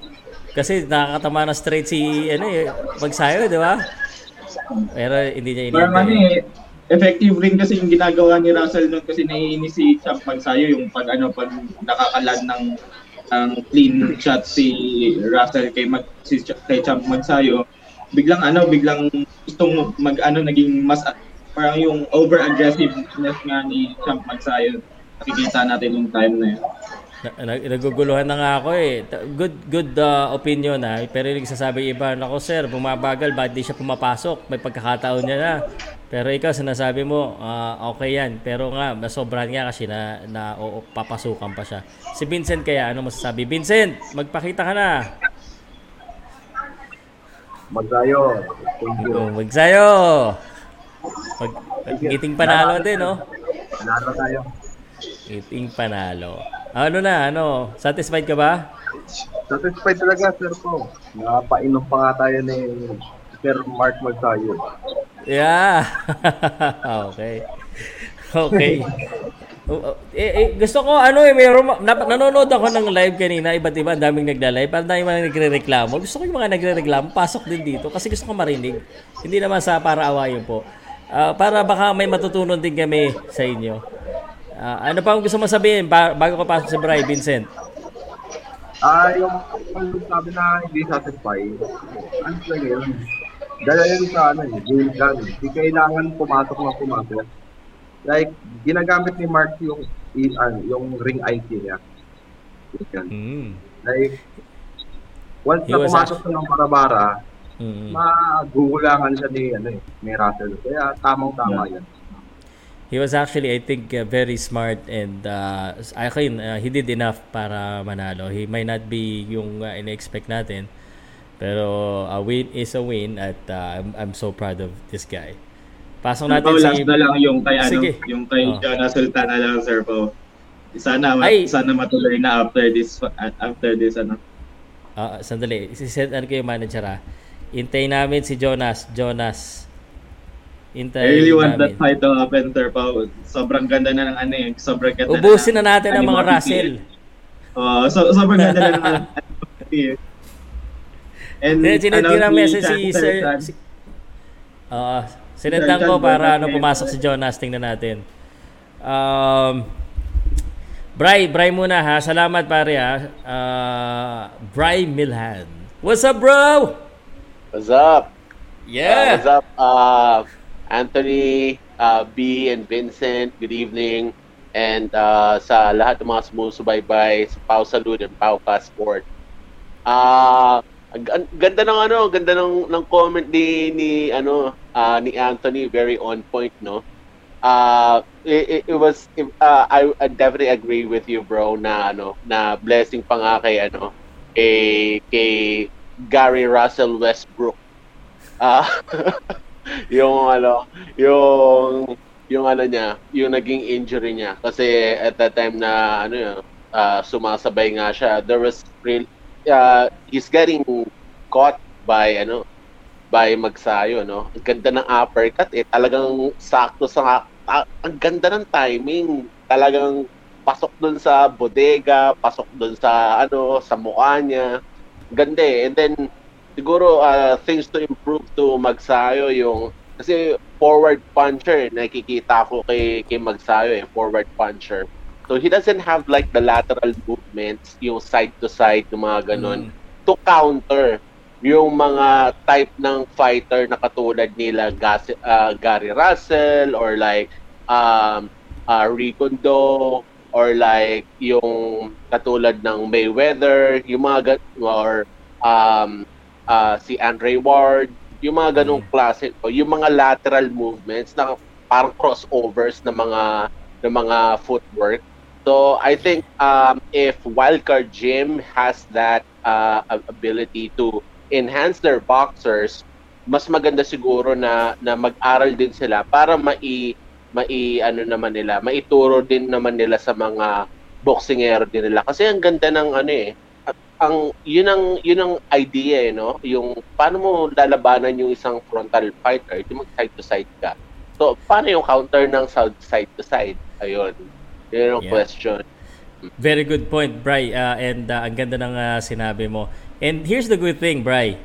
Kasi nakakatama na straight si ano eh, Magsayo, di ba? Pero hindi niya Parang inintay. eh, effective rin kasi yung ginagawa ni Russell noon kasi naiinis si Champ Magsayo yung pag ano pag nakakalan ng ng clean shot si Russell kay Mag, si kay Champ Magsayo biglang ano biglang gustong mag ano naging mas parang yung over aggressiveness nga ni Champ Magsayo nakikita natin yung time na yun. Na, nag- naguguluhan na nga ako eh. Good good uh, opinion ha. Pero yung nagsasabi iba, nako sir, bumabagal, ba't di siya pumapasok? May pagkakataon niya na. Pero ikaw, sinasabi mo, ah, okay yan. Pero nga, nasobran nga kasi na, na oo, papasukan pa siya. Si Vincent kaya, ano masasabi? Vincent, magpakita ka na. Magsayo. Thank you. Oh, magsayo. Mag, iting panalo din, no? Nanalo tayo. Iting panalo. Ano na, ano? Satisfied ka ba? Satisfied talaga, sir po. Nakapainom pa nga tayo ni Sir Mark Magsayo. Yeah. <laughs> okay. Okay. <laughs> Oh, oh, eh, eh, gusto ko ano eh mayroon ma- nap- nanonood ako ng live kanina iba't iba ang daming nagla-live parang daming mga nagre-reklamo gusto ko yung mga nagre-reklamo pasok din dito kasi gusto ko marinig hindi naman sa para awayin po Ah, para baka may matutunan din kami sa inyo Ah, ano pa ang gusto mo sabihin ba- bago ka pasok sa Bri Vincent Ah, yung yung sabi na hindi satisfied. Ano talaga yun? Dala yun sa ano eh, game gun. Hindi kailangan pumasok na pumasok. Like, ginagamit ni Mark yung, i- ano, yung ring IQ niya. Yan. mm. Like, once He na pumasok na ng para-bara, Mm. magugulangan siya ni, ano eh, ni Russell. Kaya tamang-tama yan. He was actually, I think, uh, very smart and uh, I think uh, he did enough para manalo. He might not be yung uh, in-expect natin, pero a win is a win at uh, I'm, I'm so proud of this guy. Pasok natin Ito si... last na lang yung kay ano, Sige. yung kay Oh. Jonas Sultana lang sir po. Sana Ay. sana matuloy na after this after this ano. Ah, sandali, sisend ano yung manager ha. Intay namin si Jonas. Jonas. Intay I really want namin. that fight to happen sir po. Sobrang ganda na ng ano eh, sobrang ganda. Ubusin na natin ang mga animosity. Russell. Oh, so sobrang ganda na ng animosity eh. And sinend ko ano, na si message si Sir... Si, sinendan Sir ko para ano pumasok si Jonas. Tingnan natin. Um, Bry, Bry muna ha. Salamat pare ha. Uh, Bry Milhan. What's up, bro? What's up? Yeah. Uh, what's up, uh, Anthony, uh, B, and Vincent? Good evening. And uh, sa lahat ng mga sumusubaybay sa Pau Salud and Pau Passport. Ah, ang ganda ng ano, ganda ng ng comment ni ni ano ah, ni Anthony, very on point, no? Uh, it, it, it was uh, I, I definitely agree with you, bro, na ano, na blessing pa nga kay ano, kay kay Gary Russell Westbrook. Ah, <laughs> yung ano, yung yung ano niya, yung naging injury niya. Kasi at that time na ano yun, ah, sumasabay nga siya, there was real uh, he's getting caught by ano by Magsayo no? Ang ganda ng uppercut eh. Talagang sakto sa ah, ang ganda ng timing. Talagang pasok dun sa bodega pasok dun sa ano sa mukha niya ganda eh. And then siguro uh, things to improve to Magsayo yung kasi forward puncher nakikita ko kay kay Magsayo eh forward puncher. So he doesn't have like the lateral movements, yung side to side, yung mga ganun, to counter yung mga type ng fighter na katulad nila Gas- uh, Gary Russell or like um, uh, Ricondo or like yung katulad ng Mayweather, yung mga gan- or um, uh, si Andre Ward, yung mga ganong klase o yung mga lateral movements na parang crossovers ng mga ng mga footwork. So I think um, if Wildcard Gym has that uh, ability to enhance their boxers, mas maganda siguro na na mag-aral din sila para mai mai ano naman nila, maituro din naman nila sa mga boxingero din nila kasi ang ganda ng ano eh ang yun ang yun ang idea eh no yung paano mo lalabanan yung isang frontal fighter di mag side to side ka so paano yung counter ng side to side ayun yun ang Yeah. question. Very good point, Bry. Uh, and uh, ang ganda ng uh, sinabi mo. And here's the good thing, Bry.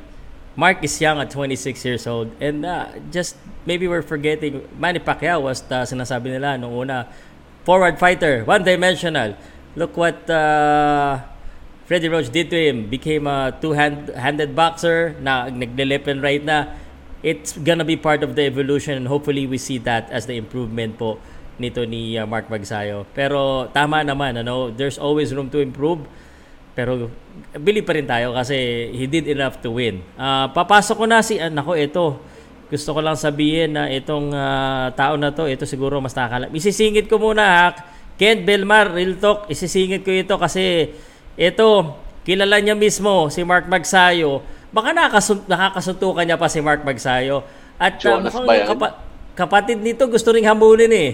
Mark is young at 26 years old. And uh, just maybe we're forgetting, Manny Pacquiao was the sinasabi nila nung una, forward fighter, one-dimensional. Look what uh, Freddie Roach did to him. Became a two-handed boxer na nagle-left and right na. It's gonna be part of the evolution and hopefully we see that as the improvement po nito ni uh, Mark Magsayo. Pero tama naman, ano, there's always room to improve. Pero believe pa rin tayo kasi he did enough to win. Ah, papasok ko na si, ah, nako ito, gusto ko lang sabihin na itong ah, tao na to, ito siguro mas nakakala. Isisingit ko muna ha, Kent Belmar, Real Talk, isisingit ko ito kasi ito, kilala niya mismo si Mark Magsayo. Baka nakakasun- nakakasuntukan niya pa si Mark Magsayo. At Jonas mukhang yung kapa- kapatid nito gusto ring hamulin eh.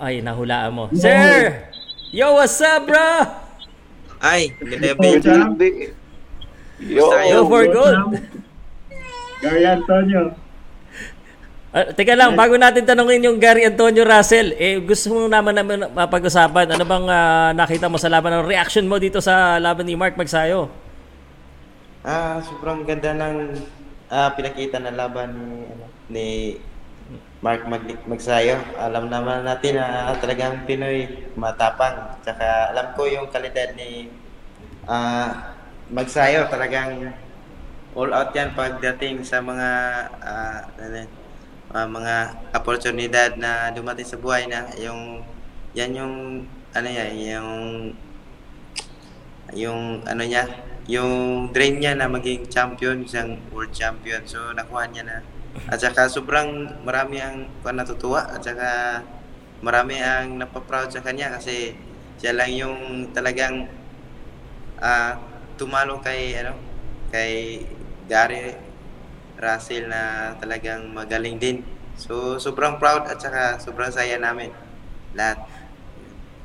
Ay, nahulaan mo. Sir! Yo, what's up, bro? Ay, good evening. Yo, Yo for good. Gary Antonio. Ah, teka lang, bago natin tanungin yung Gary Antonio Russell, eh, gusto mo naman naman mapag-usapan, ano bang ah, nakita mo sa laban, ang reaction mo dito sa laban ni Mark Magsayo? Ah, sobrang ganda ng ah, pinakita na laban ni, ano, ni Mark Mag- Magsayo. Alam naman natin na talagang Pinoy matapang. Tsaka alam ko yung kalidad ni ah, Magsayo. Talagang all out yan pagdating sa mga ano, ah, mga oportunidad na dumating sa buhay na yung yan yung ano yan yung yung ano niya yung dream niya na maging champion isang world champion so nakuha niya na at saka sobrang marami ang natutuwa. At saka marami ang napaproud sa kanya kasi siya lang yung talagang ah, tumalo kay ano kay Gary Russell na talagang magaling din. So sobrang proud at saka sobrang saya namin lahat.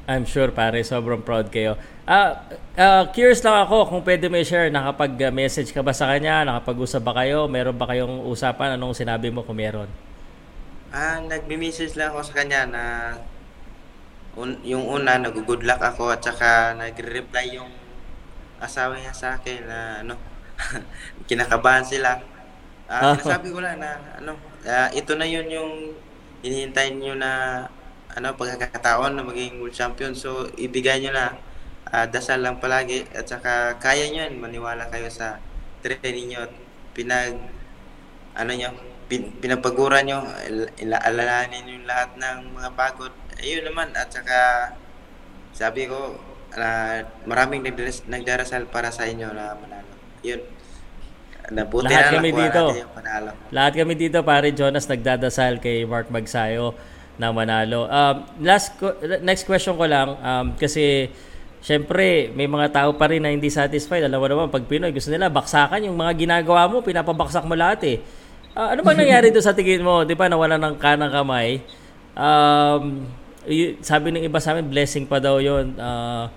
I'm sure pare, sobrang proud kayo. Ah, ah, curious lang ako kung pwede mo i-share, nakapag-message ka ba sa kanya, nakapag-usap ba kayo, meron ba kayong usapan, anong sinabi mo kung meron? Ah, nagme-message lang ako sa kanya na un- yung una nag-good luck ako at saka nagre-reply yung asawa niya sa akin na ano <laughs> kinakabahan sila. Ah, Ah. sinasabi ko lang na ano, ah, ito na yun yung hinihintay niyo na ano pagkakataon na maging world champion. So ibigay nyo na ah, dasal lang palagi at saka kaya nyo yan. Maniwala kayo sa training nyo at pinag ano nyo, pin, pinapagura nyo, alalahanin yung lahat ng mga pagod. Ayun naman at saka sabi ko na maraming nagdaras, nagdarasal para sa inyo na manalo. Yun. Nabuti Lahat na kami dito. natin yung panalo. Lahat kami dito, pare Jonas, nagdadasal kay Mark Magsayo na manalo. Um, last next question ko lang, um, kasi syempre, may mga tao pa rin na hindi satisfied. Alam mo naman, pag Pinoy, gusto nila baksakan yung mga ginagawa mo, pinapabaksak mo lahat eh. Ah, ano bang <laughs> nangyari doon sa tingin mo? Di ba nawala ng kanang kamay? Um, y- sabi ng iba sa amin, blessing pa daw yon. Ah,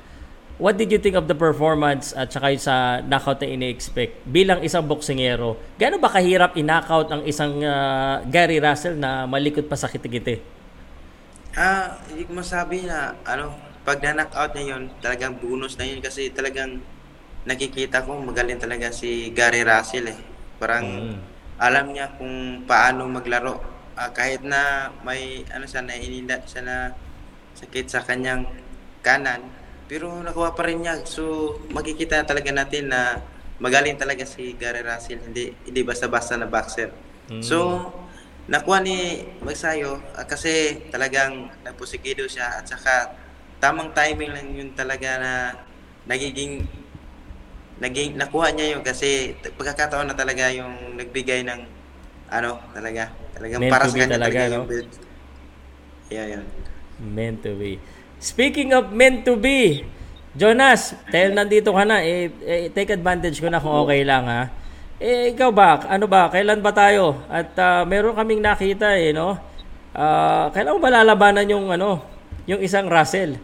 what did you think of the performance at saka sa knockout na ini-expect bilang isang boksingero? Gaano ba kahirap i-knockout ang isang ah, Gary Russell na malikot pa sa kitikite? Ah, hindi ko masabi na ano, pag na-knockout niya yun, talagang bonus na yun kasi talagang nakikita ko magaling talaga si Gary Russell eh. Parang Mm. alam niya kung paano maglaro. Ah, kahit na may ano siya na ininda siya na sakit sa kanyang kanan, pero nakuha pa rin niya. So makikita talaga natin na magaling talaga si Gary Russell, hindi hindi basta-basta na boxer. Mm. So nakuha ni Magsayo ah, kasi talagang nagpusigido siya at saka tamang timing lang yun talaga na nagiging naging nakuha niya yun kasi pagkakataon na talaga yung nagbigay ng ano talaga talagang Meant para sa kanya talaga, talaga no? yung build. Yeah, yun. Meant to be. Speaking of meant to be, Jonas, dahil nandito ka na, eh, eh, take advantage ko na kung okay lang ha. Eh, ikaw ba? Ano ba? Kailan ba tayo? At ah, meron kaming nakita eh, no? Ah, kailan mo ba lalabanan yung ano, yung isang Russell?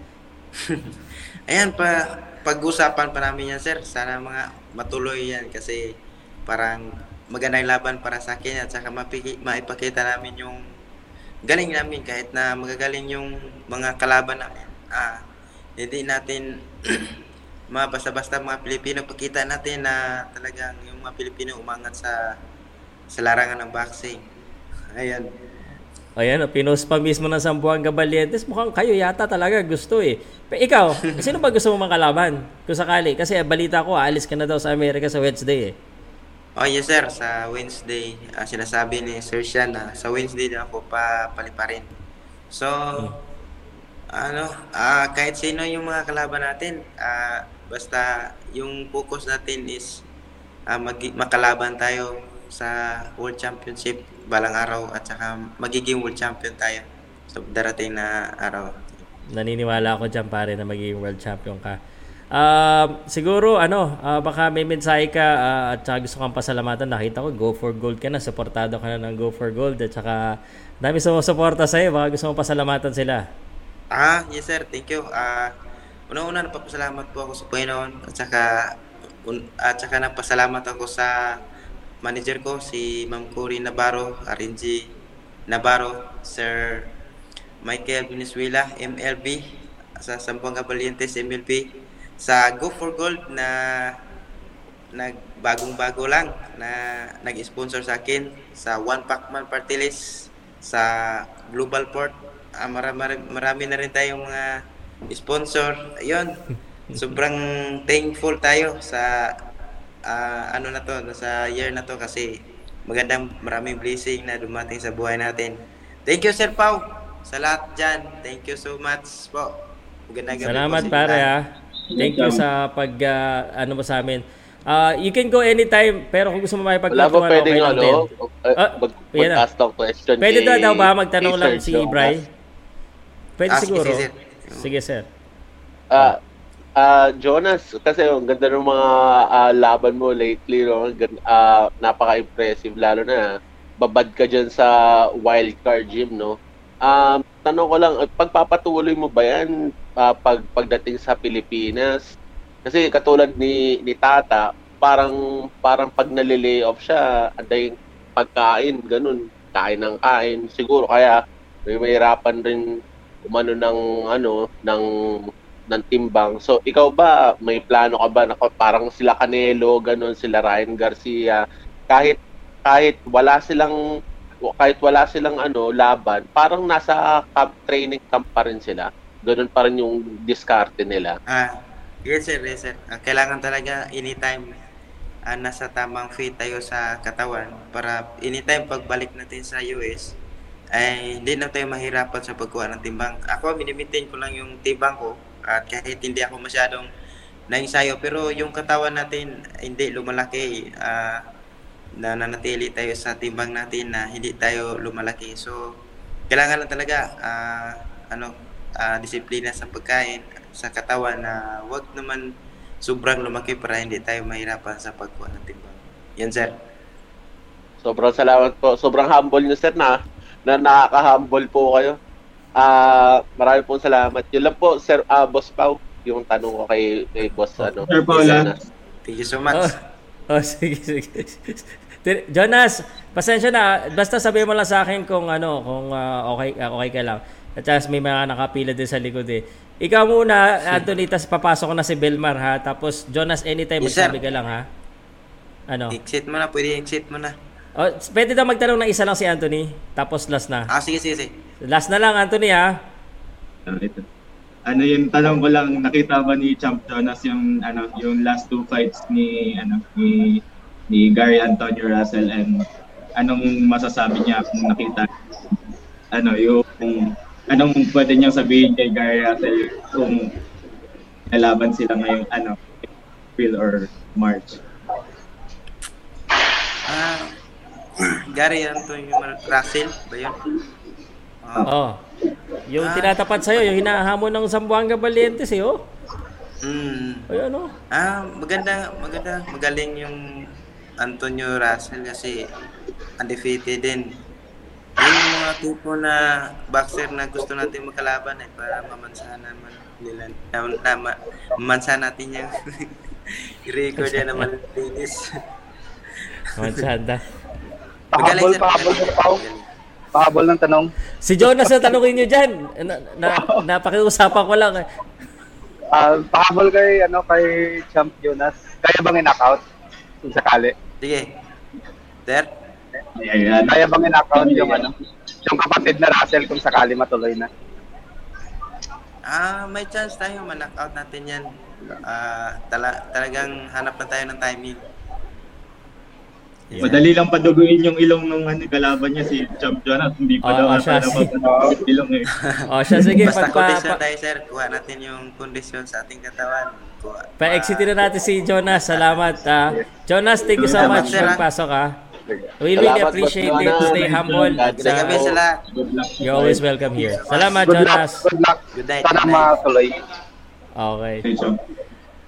<laughs> Ayan, pa, pag-usapan pa namin yan, sir. Sana mga matuloy yan kasi parang magandang laban para sa akin at saka mapiki, maipakita namin yung galing namin kahit na magagaling yung mga kalaban namin. Ah, hindi natin <clears throat> mga basta-basta mga Pilipino pakita natin na talagang yung mga Pilipino umangat sa sa larangan ng boxing. Ayan. Ayan, oh, pinost pa mismo ng Sambuanga Valientes. Mukhang kayo yata talaga gusto eh. Pero ikaw, <laughs> sino ba gusto mo makalaban? Kung sakali. Kasi balita ko, aalis ka na daw sa Amerika sa Wednesday eh. Oh yes sir, sa Wednesday, ah, sinasabi ni Sir Sean na sa Wednesday na ako pa paliparin. So, ano, ah, kahit sino yung mga kalaban natin, ah, basta yung focus natin is ah, magi- makalaban tayo sa World Championship balang araw at saka magiging World Champion tayo sa darating na araw. naniniwala ako dyan pare na magiging world champion ka. Um, siguro ano, ah, baka may mensahe ka ah, at saka gusto kang pasalamatan. Nakita ko go for gold ka na, suportado ka na ng go for gold at saka dami sumusuporta sa iyo. Baka gusto mong pasalamatan sila. Ah, yes sir, thank you. Ah, una-una nagpapasalamat po ako sa Panginoon at saka un, at saka nagpasalamat ako sa manager ko si Ma'am Cory Navarro, RNG Navarro, Sir Michael Venezuela, MLB, sa Sambuanga Valientes, MLB, sa Go for Gold na nagbagong-bago lang na nag-sponsor sa akin sa One Pacman Party List sa Global Port. Ah, marami, marami na rin tayong mga sponsor. Ayun <laughs> sobrang thankful tayo sa ah, ano na to sa year na to kasi magandang maraming blessing na dumating sa buhay natin thank you Sir Pau sa lahat dyan thank you so much po magandang gabi po Salamat sa inyo pare ha. Thank you sa pag ah, ano mo sa amin. Ah, you can go anytime pero kung gusto mo Wala ba makipagkwentuhan pwedeng okay lang ano, din. uh, Ah, mag, yan na. mag-ask ng question Pwede kay- daw daw ba magtanong lang si? Ibray? Pwede Ah, siguro. sige, Sige, sir. Ah, ah, Jonas, kasi ang ganda ng mga ah, laban mo lately, no? Ah, napaka-impressive, lalo na babad ka dyan sa wildcard gym, no? Um, tanong ko lang, pagpapatuloy mo ba yan ah, pag, pagdating sa Pilipinas? Kasi katulad ni, ni Tata, parang parang pag nalilay-off siya, anday pagkain, ganun, kain ng kain. Siguro kaya may mahirapan rin umano ng ano ng ng timbang. So ikaw ba may plano ka ba na parang sila Canelo, ganun sila Ryan Garcia kahit kahit wala silang kahit wala silang ano laban, parang nasa camp, training camp pa rin sila. Ganun pa rin yung diskarte nila. Ah, yes sir, yes sir. Ah, kailangan talaga anytime ah, nasa tamang fit tayo sa katawan para anytime pagbalik natin sa US ay hindi na tayo mahirapan sa pagkuha ng timbang. Ako, minimaintain ko lang yung timbang ko at kahit hindi ako masyadong nainsayo pero yung katawan natin hindi lumalaki ah, na nanatili tayo sa timbang natin na hindi tayo lumalaki. So, kailangan lang talaga ah, ano ah, disiplina sa pagkain sa katawan na wag naman sobrang lumaki para hindi tayo mahirapan sa pagkuha ng timbang. Yan sir. Sobrang salamat po. Sobrang humble niyo sir na na nakaka-humble po kayo. Ah, marami pong salamat. Yun lang po sir ah, Boss Pau, yung tanong ko kay kay Boss ano. Sir Paula. Sana. Thank you so much. Oh, oh <laughs> sige, sige. Jonas, pasensya na. Basta sabihin mo lang sa akin kung ano, kung ah, okay, ah, okay ka lang. At saka may mga nakapila din sa likod eh. Ikaw muna, <laughs> Anthony, tas papasok na si Belmar ha. Tapos Jonas, anytime Yes, sir. magsabi ka lang ha. Ano? Exit mo na, pwede exit mo na. Oh, pwede daw magtanong ng isa lang si Anthony. Tapos last na. Ah, sige, sige, sige. Last na lang, Anthony ha. Ah, ito. Ano yung tanong ko lang, nakita ba ni Champ Jonas yung ano yung last two fights ni ano ni ni Gary Antonio Russell and anong masasabi niya kung nakita ano yung anong pwede niyang sabihin kay Gary Russell kung nalaban sila ngayong ano April or March. Ah, Gary Antonio Russell ba yun? Ah, Oh. Yung Ah. tinatapat sa'yo, yung hinahamon ng Zamboanga Valientes eh, oh. mm, Ay, ano? ah, maganda, maganda, magaling yung Antonio Russell kasi undefeated din. Yun yung mga tipo na boxer na gusto natin magkalaban eh para mamansahan naman nila na, na ma- mamansahan natin yung <laughs> record yan na <laughs> malinis. Mansanda. Pahabol, sir, pahabol, magaling. Pao. Pahabol ng tanong. Si Jonas na tanongin nyo dyan. Na, na, <laughs> napakiusapan ko lang. Ah, pahabol kay, ano, kay Champ Jonas. Kaya bang in-knockout? Kung sakali. Sige. Sir? Ayan. Kaya bang in-knockout yung, ano, yung kapatid na Russell kung sakali matuloy na? Ah, may chance tayo ma-knockout natin yan. Ah, tala, talagang hanap na tayo ng timing. Madali lang paduguin yung ilong nung ano, kalaban niya si Champ Jonas. Hindi pa Oo, daw oo, ata siya, na si- ilong eh. <laughs> O siya, sige. Basta Pag, pa, kondisyon pa, tayo, sir. Kuha natin yung kondisyon sa ating katawan. Kuha. pa-exitin na natin si Jonas. Salamat. ah. Jonas, thank you so Salamat, much. ah. Pagpasok ha. We really Salamat, appreciate it. Stay humble. Sa gabi ah, sa lahat. Good you're always welcome here. Salamat, Good. Jonas. Good luck. Good night. Sana Good matuloy. Okay.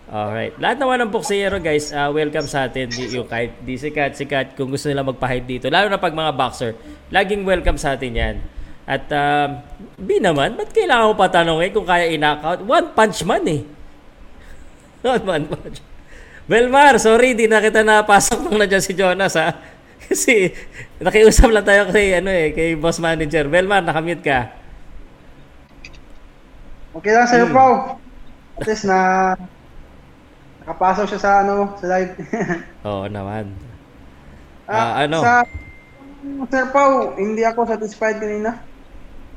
Alright. Lahat naman ng boksero guys, ah, welcome sa atin. Yung kahit di sikat, sikat, kung gusto nila magpa-hype dito. Lalo na pag mga boxer, laging welcome sa atin yan. At um, B naman, ba't kailangan ko pa tanongin kung kaya i-knockout? One punch man eh. <laughs> One punch. Belmar, sorry, di na kita napasok nung nandiyan si Jonas ha. <laughs> Kasi nakiusap lang tayo kay, ano eh, kay boss manager. Belmar, nakamute ka. Okay lang sa'yo, Pao. At least na nakapasok siya sa ano, sa live. <laughs> Oo naman. Ah, Ah, ano? Sa Sir Pao, hindi ako satisfied kanina.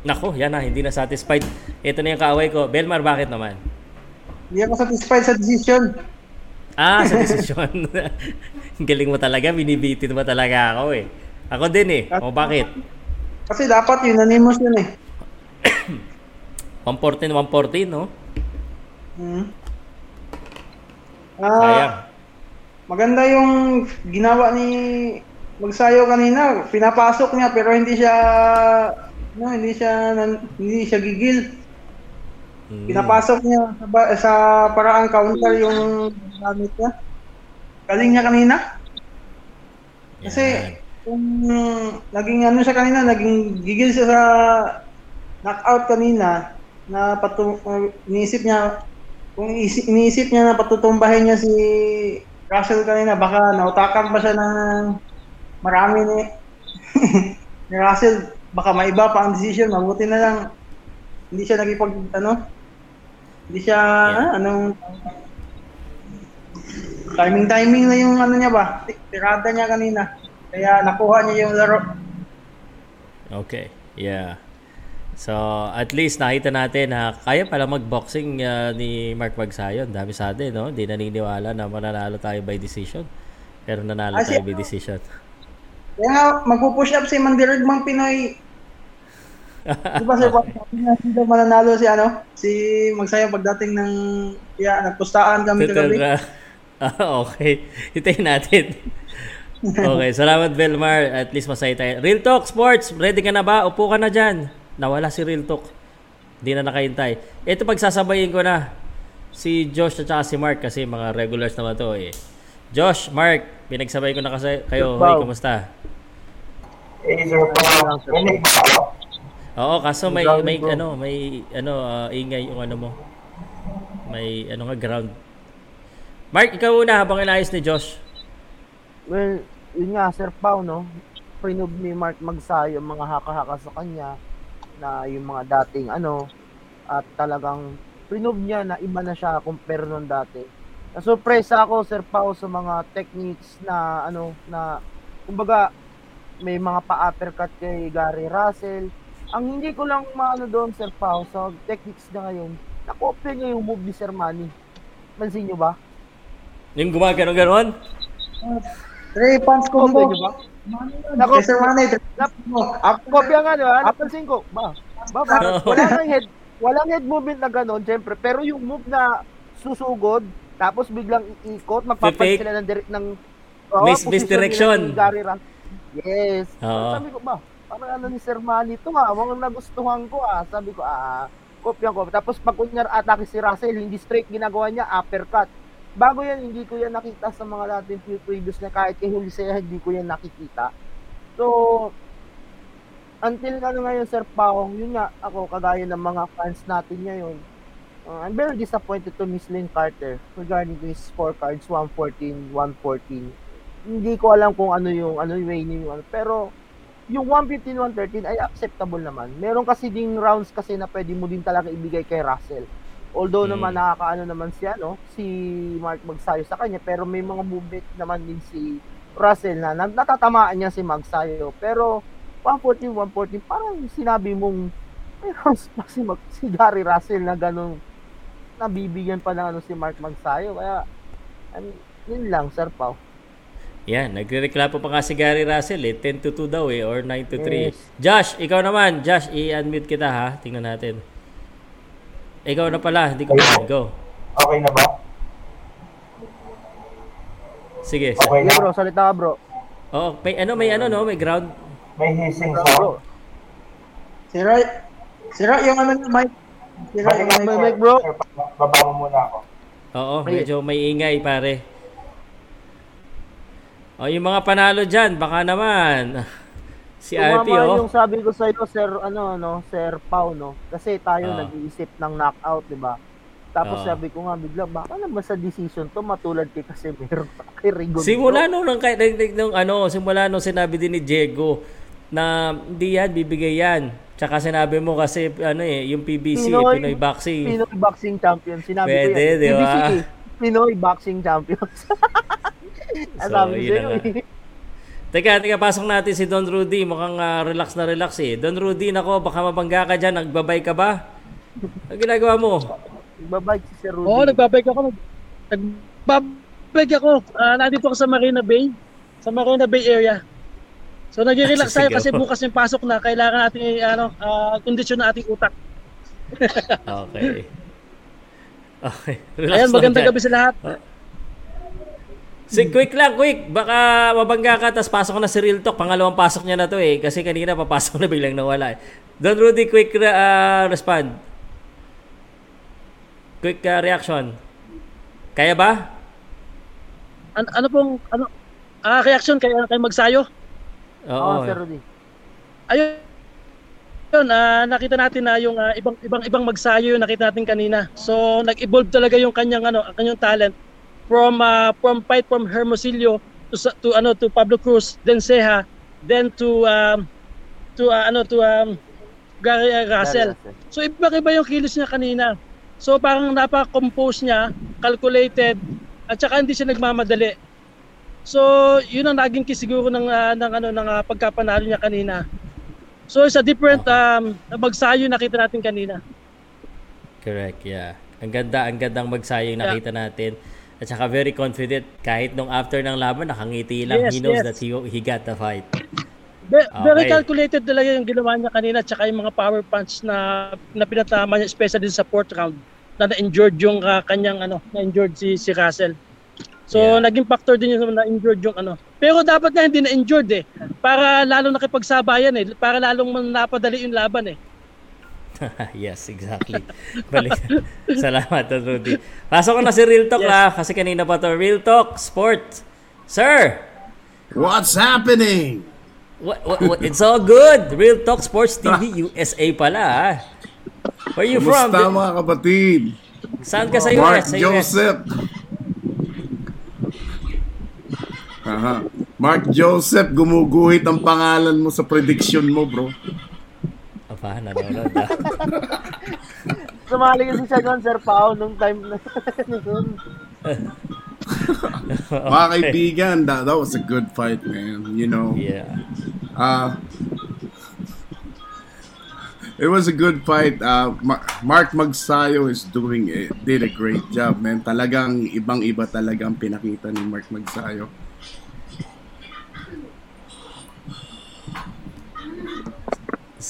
Nako, yan na, hindi na satisfied. Ito na yung kaaway ko. Belmar, bakit naman? Hindi ako satisfied sa decision. Ah, sa <laughs> desisyon. Ang <laughs> galing mo talaga, binibitin mo talaga ako eh. Ako din eh. O bakit? Kasi dapat unanimous yun eh. <coughs> 114, 114, no? Hmm. Sayang. Ah, maganda yung ginawa ni Magsayo kanina. Pinapasok niya pero hindi siya no, hindi siya hindi siya gigil. Hmm. Pinapasok niya sa, sa paraang counter yung gamit niya. Galing niya kanina. Kasi Yan. kung naging ano siya kanina, naging gigil siya sa knockout kanina na patu uh, niya kung isi- iniisip niya na patutumbahin niya si Russell kanina baka nautakan pa siya ng marami ni <laughs> ni Russell? Baka maiba pa ang decision mabuti na lang. Hindi siya nagipag ano? Hindi siya ah, anong timing timing na yung ano niya ba? Ti- tirada niya kanina. Kaya nakuha niya yung laro. Okay. Yeah. So, at least nakita natin na kaya pala mag-boxing uh, ni Mark Magsayo. Ang dami sa atin, no? Hindi naniniwala na mananalo tayo by decision. Pero nanalo Ah, tayo by decision. Kaya nga, magpupush up si Mandirigmang Pinoy. Di ba sir, <laughs> daw mananalo si ano, si Magsayo pagdating ng, yeah, nagpustaan kami kagabi. <laughs> Ah, okay. Hintayin natin. <laughs> okay, salamat Belmar. At least masaya tayo. Real Talk Sports, ready ka na ba? Upo ka na dyan. Nawala si Real Talk. Hindi na nakahintay. Ito pagsasabayin ko na si Josh at saka si Mark kasi mga regulars naman to eh. Josh, Mark, pinagsabay ko na kasi kayo. Hoy, kumusta? Sir? Oo, kaso may may ano, may ano ah, ingay yung ano mo. May ano nga ground. Mark, ikaw una habang inayos ni Josh. Well, yun nga, Sir Pao, no? Prinob ni Mark Magsayo mga haka-haka sa kanya na yung mga dating ano at talagang prinob niya na iba na siya compare nung dati. Nasurpresa ako, Sir Pao, sa mga techniques na ano na kumbaga may mga pa-uppercut kay Gary Russell. Ang hindi ko lang maano doon, Sir Pao, sa techniques na ngayon, nakopya niya yung move ni Sir Manny. Pansin niyo ba? Yung gumagano ganon? Three punch combo. Kopya niyo ba? Nako, three Nap, kopya nga, di ba? Napansin ko, ba? Ba, ba? Wala nang head, walang head movement na gano'n, syempre. Pero yung move na susugod, tapos biglang iikot, magpapalit sila ng direct ng Mis- posisyon misdirection. Yes. Oo. Sabi ko ba, parang ano ni Sir Manny ito nga, mga nagustuhan ko ah. Sabi ko, ah, kopya ko. Tapos pag kunyar atake si Russell, hindi straight ginagawa niya, uppercut. Bago yan, hindi ko yan nakita sa mga natin previous na kahit kay Julisea, hindi ko yan nakikita. So, until ano ngayon, Sir Pao, yun nga, ako, kagaya ng mga fans natin ngayon, uh, I'm very disappointed to Miss Lynn Carter regarding these scorecards, 114, 114. Hindi ko alam kung ano yung, ano yung way niyo, ano, pero yung 115, 113 ay acceptable naman. Meron kasi ding rounds kasi na pwede mo din talaga ibigay kay Russell. Although Mm. naman nakakaano naman siya no, si Mark Magsayo sa kanya, pero may mga movement naman din si Russell na, na natatamaan niya si Magsayo. Pero 114, 114, parang sinabi mong may rounds pa <laughs> si, Mag, si Gary Russell na ganun nabibigyan pa ng ano si Mark Magsayo. Kaya, I mean, yun lang, Sir Pao. Yan, nagrereklamo pa nga si Gary Russell eh. 10 to 2 daw eh, or 9 to 3. Yes. Josh, ikaw naman. Josh, i-unmute kita ha. Tingnan natin. Ikaw na pala, hindi ko pa. Go. Okay na ba? Sige. Okay na? bro, salita ka, bro. Oh, may ano, may ano no, may ground. May hissing Bro, sound. Sira, sira yung ano, Mike. Sira yung May mic. mic, bro. Sir, baba mo muna ako. Oo, medyo may ingay pare. Oh, yung mga panalo diyan, baka naman. <laughs> Si RP Tumama oh. yung sabi ko sa iyo, Sir, ano, no, Sir Pau, no? Kasi tayo Ah. nag-iisip ng knockout, di ba? Tapos Ah. sabi ko nga bigla, baka naman sa decision to matulad kay Casemiro kay Rigon. Simula nung, nung, kay- nung, nung ano, simula nung sinabi din ni Diego na hindi yan, bibigay yan. Tsaka sinabi mo kasi ano eh, yung PBC, Pinoy, Pinoy Boxing. Pinoy Boxing Champion. Sinabi Pwede, ko yan. di ba? PBC, eh. Pinoy Boxing Champions. <laughs> So, sabi yun na nga. Teka, teka, pasok natin si Don Rudy. Mukhang ah, relax na relax eh. Don Rudy, nako, baka mabangga ka dyan. Nagbabay ka ba? Ang ginagawa mo? Nagbabike si Sir Rudy. Oo, nagbabike ako. Nagbabike ako. Ah, nandito ako sa Marina Bay. Sa Marina Bay area. So nagre-relax <laughs> tayo kasi bukas yung pasok na. Kailangan natin eh, ano, ah, kondisyon na ating utak. <laughs> Okay. Okay. Relax Ayan, magandang gabi sa lahat. Si quick lang, quick. Baka mabangga ka tapos pasok na si Real Talk. Pangalawang pasok niya na to eh. Kasi kanina papasok na biglang nawala eh. Don Rudy, quick uh, respond. Quick uh, reaction. Kaya ba? Ano, ano pong, ano, ah, reaction kay, kay Magsayo? Oo. Oo, Sir Rudy. Ayun, yun, ah, nakita natin na yung ah, ibang ibang ibang magsayo yung nakita natin kanina. So nag-evolve talaga yung kanyang ano, ang kanyang talent from ah, from fight from Hermosillo to sa- to ano to Pablo Cruz, then Ceja, then to um, to ah, ano to um, Gary ah, Russell. So iba-iba yung kilos niya kanina. So parang napaka-compose niya, calculated, at saka hindi siya nagmamadali. So yun ang naging key siguro ng ah, ng ano ng ah, pagkapanalo niya kanina. So it's a different um, magsayo nakita natin kanina. Correct, yeah. Ang ganda, ang gandang magsayo yung nakita natin. At saka very confident kahit nung after ng laban nakangiti lang. Yes, he knows yes. that he, he got the fight. Be- Very Okay. calculated talaga yung ginawa niya kanina tsaka yung mga power punch na na pinatama niya especially sa fourth round na na-injured yung ah, kanyang ano, na-injured si si Russell. So naging factor din yung na-injured yung ano. Pero dapat na hindi na-injured eh. Para lalong nakipagsabayan eh. Para lalong napadali yung laban eh. <laughs> yes, exactly. Balik. <laughs> Salamat, Rudy. Pasok ko na si Real Talk la kasi kanina pa to. Real Talk Sport. Sir! What's happening? What, what, what, it's all good. Real Talk Sports TV USA pala ha. Where you from? Kumusta mga kapatid? Saan ka sa Mark US? Sa US? Joseph. Aha. Mark Joseph, gumuguhit ang pangalan mo sa prediction mo, bro. Aba, nanonood ah. <laughs> Sumali kasi siya doon, Sir Pao, nung time na nung <laughs> Mga kaibigan, that, that was a good fight, man. You know. Yeah. Uh, it was a good fight. Uh, Ma- Mark Magsayo is doing it, did a great job, man. Talagang ibang-iba talaga ang pinakita ni Mark Magsayo.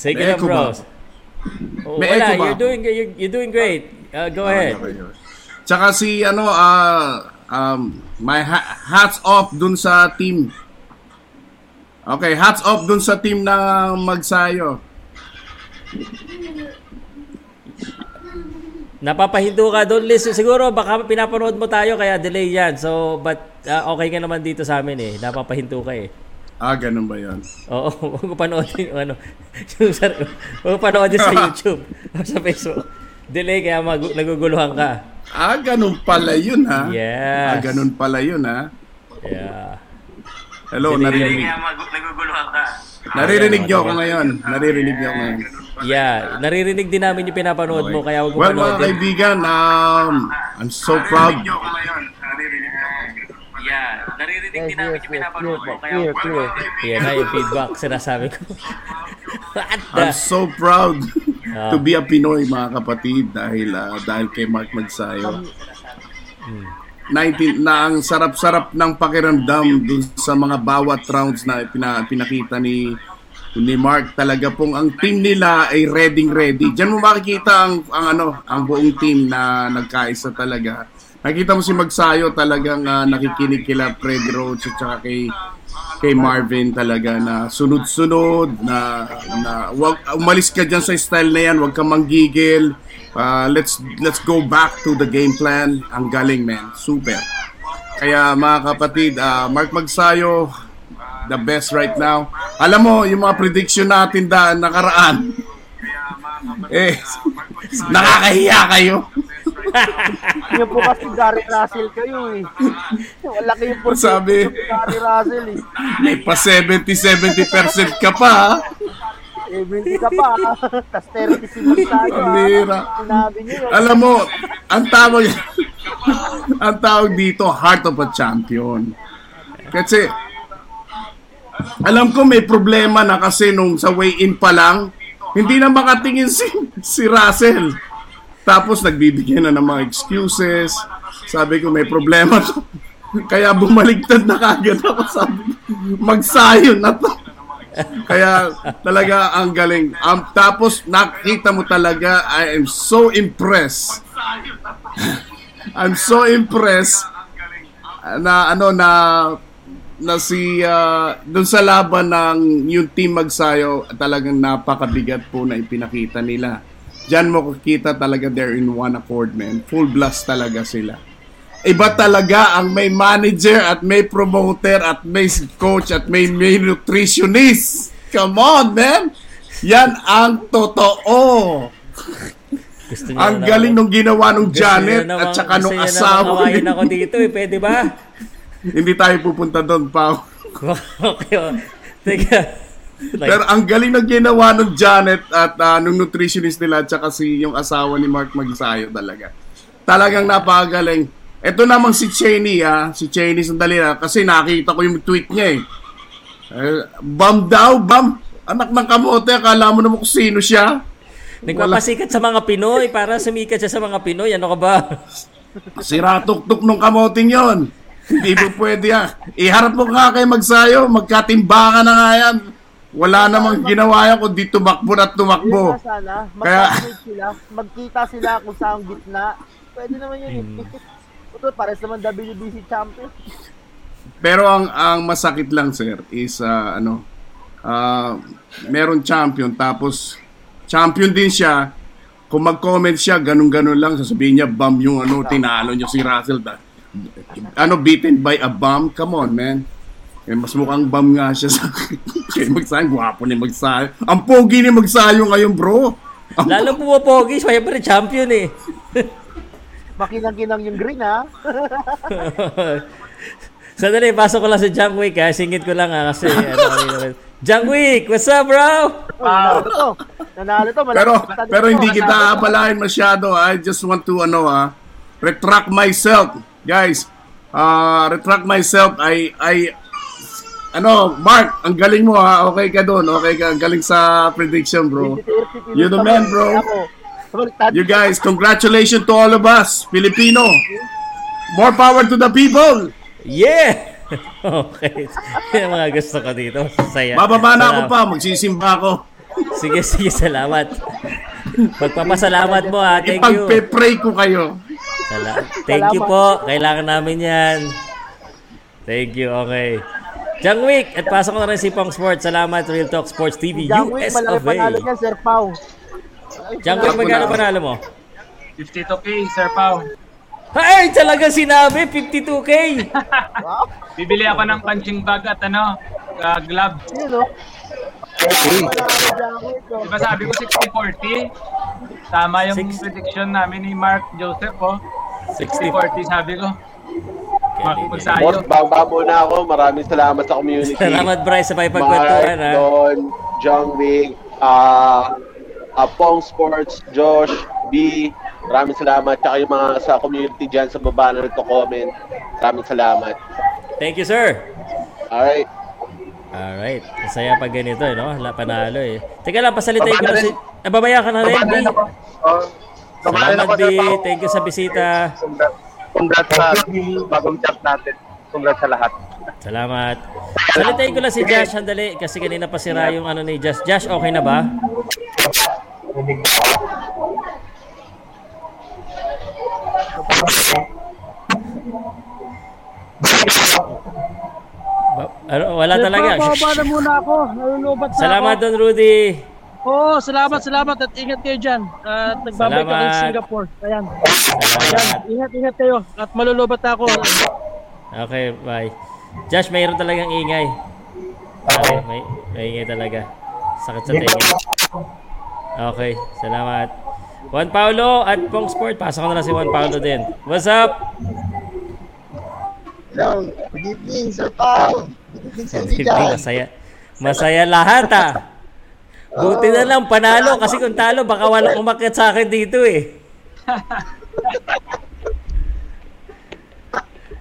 Sige na, bros. Oh, May wala, you're doing, you're, you're doing great. Uh, go ahead. Okay, okay. Tsaka si ano ah um my ha- hats off dun sa team. Okay, hats off dun sa team ng Magsayo. Napapahinto ka doon, Liz. Siguro baka pinapanood mo tayo kaya delay yan. So, but uh, okay ka naman dito sa amin eh. Napapahinto ka eh. Ah, ganun ba yun? Oo, <laughs> huwag mo panoodin yung ano. <laughs> Yung sa, huwag panoodin sa YouTube o <laughs> sa Facebook. Delay kaya mag- naguguluhan ka. Ah, ganun pala yun ha? Yes. Ah, ganun pala yun ha? Yeah. Hello, Delay naririnig. kaya naguguluhan ka. Naririnig niyo ako ngayon. Naririnig niyo ako ngayon. Yeah, naririnig din namin yung pinapanood mo kaya huwag mo Well, mga panoodin. kaibigan, um, I'm so proud. Yeah, naririnig din namin yung pinapanood mo kaya clear, clear. Yan na yung feedback sinasabi ko. What <laughs> the? I'm so proud Ah. to be a Pinoy, mga kapatid, dahil ah, dahil kay Mark Magsayo. 19 na ang sarap-sarap ng pakiramdam dun sa mga bawat rounds na pina, pinakita ni ni Mark talaga pong ang team nila ay ready ready. Diyan mo makikita ang, ang ano, ang buong team na nagkaisa talaga. Nakita mo si Magsayo talagang ah, nakikinig kila Fred Roach at saka kay kay Marvin talaga na sunod-sunod na na wag umalis ka diyan sa style na yan, wag kang manggigil. Ah, let's let's go back to the game plan. Ang galing, man. Super. Kaya mga kapatid, ah, Mark Magsayo, the best right now. Alam mo, yung mga prediction natin da nakaraan. eh, nakakahiya kayo. <laughs> Yung po kasi Gary Russell kayo eh. Wala kayong po Sabi- Gary Russell eh. May pa 70-70% ka pa, ha? Eh, 20 ka pa. Tapos 30 si Magsayo. Ang ah. bira. Sinabi niyo. Alam mo, ang tawag <laughs> ang tawag dito, heart of a champion. Kasi alam ko may problema na kasi nung sa weigh-in pa lang, hindi na makatingin si, si Russell. Tapos nagbibigyan na ng mga excuses. Sabi ko may problema. Kaya bumaligtad na kagad ako. Sabi magsayo na to. Kaya talaga ang galing. Um, tapos nakita mo talaga, I am so impressed. I'm so impressed na ano na na si uh, doon sa laban ng yung team Magsayo talagang napakabigat po na ipinakita nila. Diyan mo kikita talaga they're in one accord man. Full blast talaga sila. Iba talaga ang may manager at may promoter at may coach at may, may nutritionist. Come on, man! Yan ang totoo. Gusto Ang na- galing nung ginawa nung Gusto Janet niya at saka nung gusto niya asawa namang kawain ni- ako dito eh. Pwede ba? Hindi tayo pupunta doon, Pao. <laughs> okay. oh. Teka. Like, Pero ang galing na ginawa nung Janet at ah, nung nutritionist nila at saka si yung asawa ni Mark Magsayo talaga. Talagang napakagaling. Ito namang si Cheney ah, si Cheney sandali ah, kasi nakita ko yung tweet niya eh. Eh, bam daw, bam. Anak ng kamote, akala mo naman kung sino siya. Nagpapasikat sa mga Pinoy para sumikat siya sa mga Pinoy. Ano ka ba? Sira tuktok nung kamoting yon. Hindi mo pwede yan. Iharap mo nga kay Magsayo, magkatimbangan na nga yan. Wala namang ginawa yan kundi tumakbo at tumakbo. Yun nga sana, Kaya, sila, magkita sila kung saan gitna. Pwede naman yun. Hmm. <laughs> Ito, pares naman WBC champion. pero ang ang masakit lang sir is ah, ano ah, meron champion tapos champion din siya kung mag-comment siya ganun-ganun lang sasabihin niya bum yung ano tinalo niyo si Russell da, ano beaten by a bum come on man eh, mas mukhang bum nga siya sa <laughs> kay Magsayo gwapo ni Magsayo ang pogi ni Magsayo ngayon bro Ang Lalo pumapogi, syempre champion eh. <laughs> Makinang-kinang yung green, ha? <laughs> Sandali, pasok ko lang si Jang Wick ha. Singit ko lang ha kasi ano, Jang Wick, what's up bro? Nanalo to. Nanalo to. malaki pero sa pero hindi kita aapalain masyado. I just want to ano ah retract myself, guys. Uh, retract myself. I I ano, Mark, ang galing mo ha. Okay ka doon. Okay ka. Ang galing sa prediction, bro. You the man, bro. You guys, congratulations to all of us, Filipino. More power to the people. Yeah! <laughs> okay. <laughs> Yan ang mga gusto ko dito. Saya. Bababa na ako pa, magsisimba ako. Sige, sige, salamat. <laughs> Pagpapasalamat mo ha. Thank you. Ipagpe-pray ko kayo. Sala- <laughs> Thank you po. Kailangan namin yan. Thank you. Okay. Jang Wick, at pasok ko na rin si Pong Sports. Salamat, Real Talk Sports TV, Wick, US malaki of panalo A. niya, Sir Pau. Jang Wick, magkano panalo mo? 52k, Sir Pau. Ay, talaga sinabi, 52K. <laughs> Bibili ako ng punching bag at ano, uh, gloves. Yun, oh. Diba sabi ko 60-40? Tama yung prediction namin ni Mark Joseph, oh. 60-40 sabi ko. Magsayo. Boss, baba muna ako. Maraming salamat sa community. Salamat, Bryce, sa pakipagkwentuhan, Mark? Don, John Wig, ah, ah, Pong Sports, Josh, B, maraming salamat. Tsaka yung mga sa community dyan sa baba na nagko-comment. Maraming salamat. Thank you, sir. Alright. Alright. Masaya pag ganito, eh, no? Panalo, eh. Teka lang, pasalitain ko na si... Eh, babaya ka na rin, B. Salamat, B. Thank you sa bisita. Congrats sa bagong chat natin. Congrats sa lahat. Salamat. Salitain ko lang si Josh, sandali. Kasi kanina pa sira yung ano ni Josh. Josh, okay na ba? Ba- ano, wala talaga. Pao, bababa na muna ako. Nalulubat na Salamat ako. Don Rudy. Oo, salamat, salamat at ingat kayo dyan. At nagbabalik ako Salamat. sa Singapore. Ayan. Ayan. Ingat, ingat kayo. At malulubat ako. Okay, bye. Josh, mayroon talagang ingay. Okay, may, may ingay talaga. Sakit sa tenga. Okay, salamat. Juan Paulo at Pong Sport. Pasok ko na lang si Juan Paulo din. What's up? Hello, good evening, Sir Pao. Good evening dyan. masaya. Masaya lahat ah. Buti na lang panalo kasi kung talo baka walang umakyat sa akin dito eh.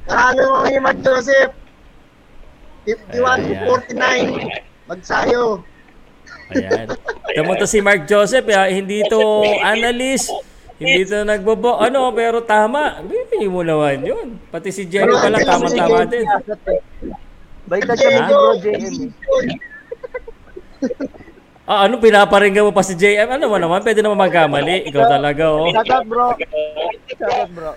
Ano mo ngayon, Mark Joseph? 51 to Ayan. 49. Magsayo. Ayan. Tamo to si Mark Joseph, eh, hindi to analyst, hindi to nagbobo, ano, pero tama. Bibili mo naman yun. Pati si Jerry pala, tama-tama din. Baliktad kami Ha? ni Bro JM. Ah, ano, pinaparinggan mo pa si JM? Ano mo naman, pwede naman magkamali. Ikaw talaga, oh. Shout out, bro. Shout out, bro.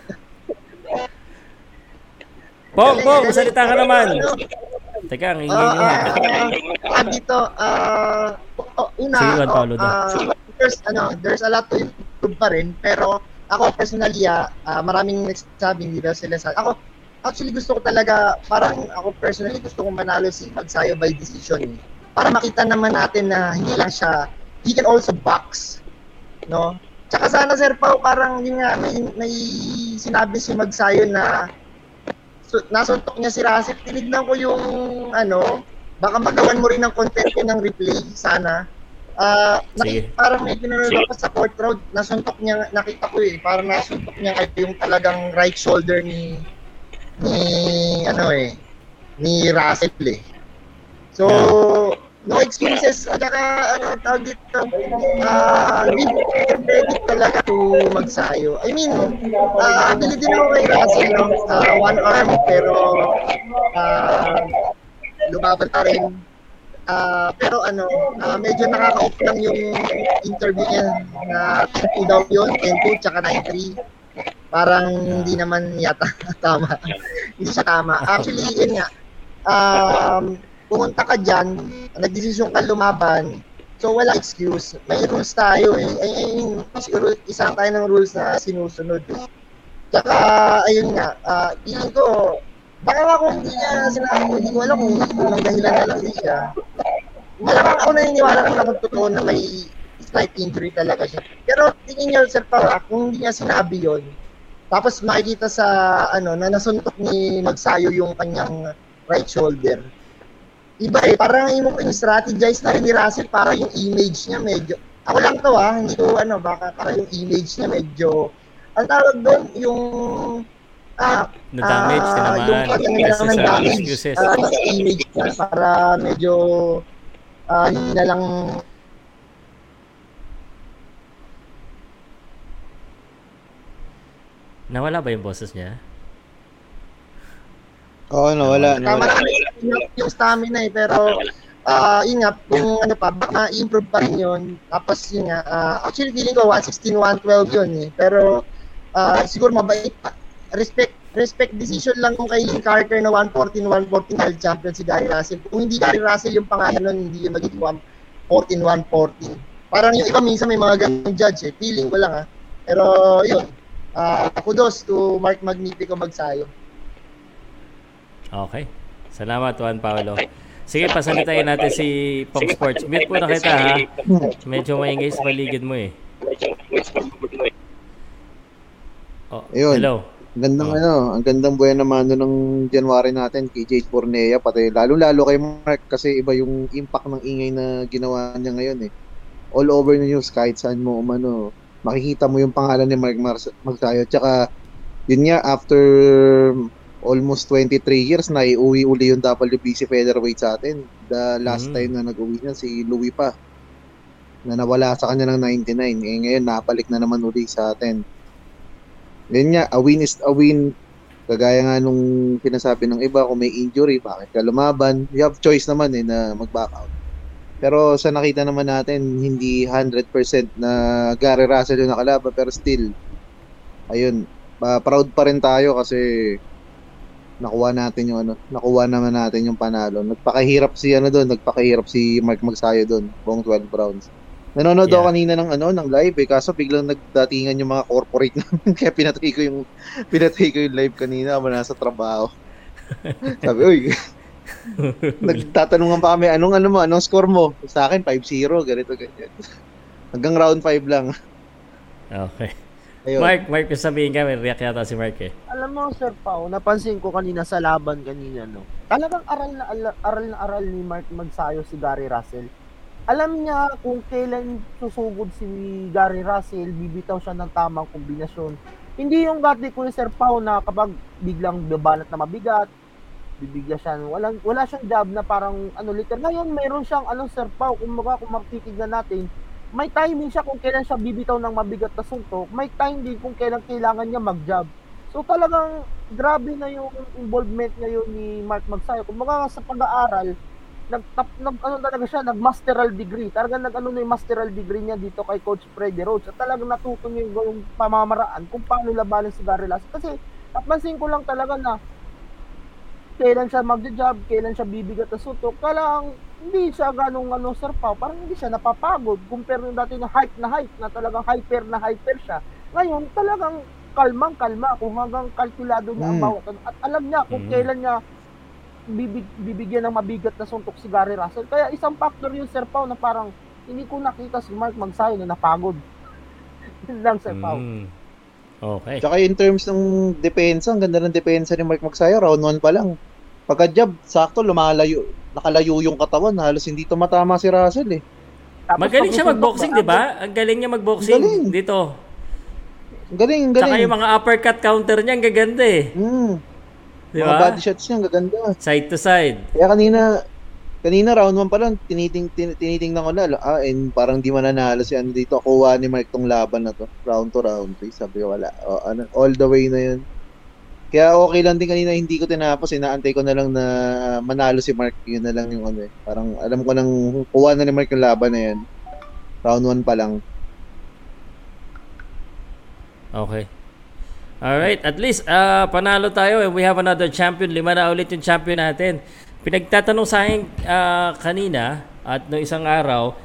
Pong, Pong, salita ka naman. Teka, ang ingay Ah, niyo. ah, ah, dito, ah, oh, una, Sige, oh, Paulo daw. ah, there's, ano, there's a lot to improve pa rin, pero ako personally, ah, maraming nagsasabi, hindi daw sila sa, ako, actually gusto ko talaga, parang ako personally gusto kong manalo si Magsayo by decision. Para makita naman natin na hindi lang siya, he can also box. No? Tsaka sana Sir Pao, parang yun nga, may, may sinabi si Magsayo na so, nasuntok niya si Russell. Tinignan ko yung ano, baka magawan mo rin ng content yun ng replay sana. Ah, Sige. naki- parang may pinanood ako sa court road, nasuntok niya, nakita ko eh, parang nasuntok niya yung talagang right shoulder ni ni ano eh, ni Russell eh. So, no excuses at saka ano tawag dito ah give credit talaga to magsayo I mean ah bili din ako kay Russell no? Ah, one arm pero ah lumaban pa rin Ah, pero ano, ah, medyo nakaka-off lang yung interview niya na 10 daw yun, 10 tsaka 9-3. Parang hindi naman yata <laughs> tama. hindi siya tama. Actually, yun nga, um, pumunta ka dyan, nagdesisyon ka lumaban, so wala excuse. May rules tayo eh. I mean, siguro isa tayo ng rules na sinusunod. eh. Tsaka, ayun nga, ah, feeling ko, baka nga kung hindi niya sinabi, hindi ko alam kung unang dahilan na lang din siya. Malamang ako naniniwala kung naman totoo na may slight injury talaga siya. Pero tingin niyo, Sir Pao, ah, kung hindi niya sinabi yon tapos makikita sa, ano, na nasuntok ni Magsayo yung kanyang right shoulder. Iba eh, parang yung, yung strategize na ni Russell para yung image niya medyo, ako lang to ah, hindi ko ano, baka para yung image niya medyo, ang tawag doon, yung, ah, Na-damage, ah, tinamaan. yung pagkakaroon Kasi ng damage excuses. sa image niya para medyo, ah, hindi na lang Nawala ba yung boses niya? Oo, nawala. Tama nawala. na yung stamina eh, pero ah yun nga, kung ano pa, baka improve pa rin yun. Tapos yun nga, ah, actually feeling ko 116, 112 yun eh. Pero ah siguro mabait pa. Respect, respect decision lang kung kay Carter na 114, 114 world champion si Gary Russell. Kung hindi Gary Russell yung pangalan nun, hindi yung magiging 114, 114. Parang yung iba minsan may mga ganung judge eh. Feeling ko lang ah. Pero yun, ah kudos to Mark Magnifico Magsayo. Okay. Salamat, Juan Paolo. Sige, pasalitain natin si Pong Sports. Mute po na kita ha. Medyo maingay sa paligid mo eh. Oh, Ayun. hello. Ang gandang ano, ang gandang buhay naman ng January natin Jade Cornea pati lalo-lalo kay Mark kasi iba yung impact ng ingay na ginawa niya ngayon eh. All over the news kahit saan mo umano, makikita mo yung pangalan ni Mark Magsayo. Tsaka yun nga after almost 23 years na iuwi uli yung WBC featherweight sa atin. The last Mhm. time na nag-uwi niya si Louis pa na nawala sa kanya ng 99. Eh ngayon napalik na naman uli sa atin. Yun nga, a win is a win. Kagaya nga nung pinasabi ng iba, kung may injury, bakit ka lumaban? You have choice naman eh na mag-back out. Pero sa nakita naman natin, hindi 100% na Gary Russell yung nakalaban, pero still, ayun, proud pa rin tayo kasi nakuha natin yung ano, nakuha naman natin yung panalo. Nagpakahirap si ano doon, nagpakahirap si Mark Magsayo doon, buong 12 rounds. Nanonood ako kanina ng ano ng live eh kaso biglang nagdatingan yung mga corporate <laughs> namin kaya pinatay ko yung pinatay ko yung live kanina ako nasa trabaho. <laughs> Sabi, uy, nagtatanungan pa kami, anong ano mo, anong score mo? Sa akin, 5-0, ganito, ganyan. Hanggang round 5 lang. Okay. Ayun. Mark, Mark, yung sabihin ka, may react yata si Mark eh. Alam mo, Sir Pao, napansin ko kanina sa laban kanina, no? Talagang aral na aral na aral ni Mark Magsayo si Gary Russell. Alam niya kung kailan susugod si Gary Russell, bibitaw siya ng tamang kombinasyon. Hindi yung gati ko ni Sir Pao na kapag biglang babanat na mabigat, bibigyan siya ng- walang wala siyang job na parang ano liter ngayon meron siyang ano Sir Pao kung kung makikitignan natin may timing siya kung kailan siya bibitaw ng mabigat na suntok, may time din kung kailan kailangan niya mag-job. So talagang grabe na yung involvement ngayon ni Mark Magsayo. Kung mga sa pag-aaral, nag, tap, nag ano talaga siya, nag-masteral degree. Talagang nag ano yung masteral degree niya dito kay Coach Freddy Rhodes. At talagang natuto niya yung, yung pamamaraan kung paano labanan si Gary Lasso. Kasi napansin ko lang talaga na kailan siya magja-job, kailan siya bibigat na suntok, kailangan hindi siya ganong ano sir pa, parang hindi siya napapagod compare nung dati na hype na hype na talagang hyper na hyper siya. Ngayon talagang kalmang kalma kung hanggang kalkulado niya ang Mm. bawat ano. at alam niya kung Mm. kailan niya bibig, bibigyan ng mabigat na suntok si Gary Russell. Kaya isang factor yun Sir Pao na parang hindi ko nakita si Mark Magsayo na napagod. <laughs> Yun lang Sir Pao. Mm. Okay. Tsaka in terms ng depensa, ang ganda ng depensa ni Mark Magsayo, round 1 pa lang. Pagka-jab, sakto, lumalayo, nakalayo yung katawan, halos hindi tumatama si Russell eh. Magaling siya magboxing, di ba? Ang galing niya magboxing dito. Ang galing, ang galing. Tsaka yung mga uppercut counter niya, ang gaganda eh. Mm. Di Mga ba? body shots niya, ang gaganda. Side to side. Kaya kanina, kanina round 1 pa lang, tiniting, tin, tinitingnan ko na, ah, and parang di mananalo si ano dito. Kuha ni Mark tong laban na to. Round to round 3. Sabi ko, wala. O, ano, all the way na yun. Kaya okay lang din kanina, hindi ko tinapos. Inaantay ko na lang na manalo si Mark. Yun na lang yung ano eh. Parang alam ko nang kuha na ni Mark yung laban na yan. Round 1 pa lang. Okay. Alright, at least uh, panalo tayo and we have another champion. Lima na ulit yung champion natin. Pinagtatanong sa akin uh, kanina at no isang araw,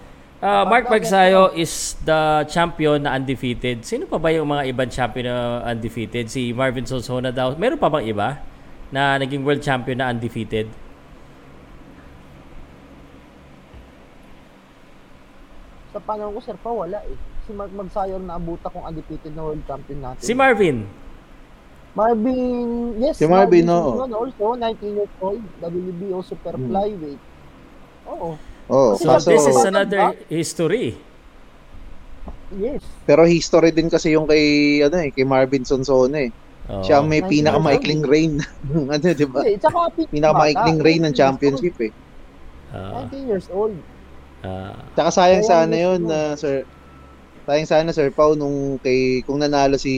uh, Mark Magsayo is the champion na undefeated. Sino pa ba yung mga ibang champion na undefeated? Si Marvin Sonsona daw. Meron pa bang iba na naging world champion na undefeated? Sa panahon ko, sir, pa wala eh. Si Mark Magsayo na abuta kong undefeated na world champion natin. Si Marvin. Marvin, yes. Si Marvin, Marvin. Singson also, 19 years old, WBO super Hmm. flyweight. Oo. Oh, So kaso, this is another history. Yes. pero history din kasi yung kay ano eh, kay Marvin Sonsone eh. Oo. Siya may pinakamaikling reign. <laughs> ano, 'di ba? Pink Pinakamaikling reign ng championship eh. Ah, 19 years old. ah. Tsaka sayang sana mismo. yun na sir. Sayang sana Sir Pau nung kay kung nanalo si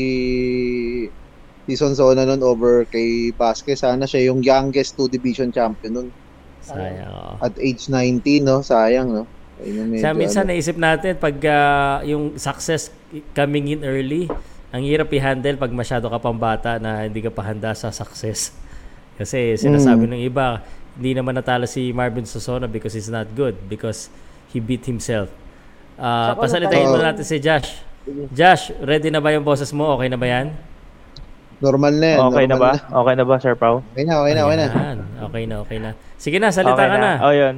si Sonsona nun over kay Vasquez, sana siya yung youngest two division champion nun sayang. oo. at age 19 no. Sayang no. Medyo, Sa minsan ano. naisip natin pag ah, yung success coming in early, ang hirap i-handle pag masyado ka pang bata na hindi ka pa handa sa success. <laughs> Kasi sinasabi Mm. ng iba, hindi naman natalo si Marvin Sosona because he's not good because he beat himself. Pasalitahin natalo- muna natin si Josh. Josh, ready na ba yung boses mo? Okay na ba yan? Normal na yan. Okay na ba? normal Okay na ba, Sir Pau? Okay na, okay na, okay na. Ayan, okay na, okay na. Sige na, salita okay ka na. Oh, yun.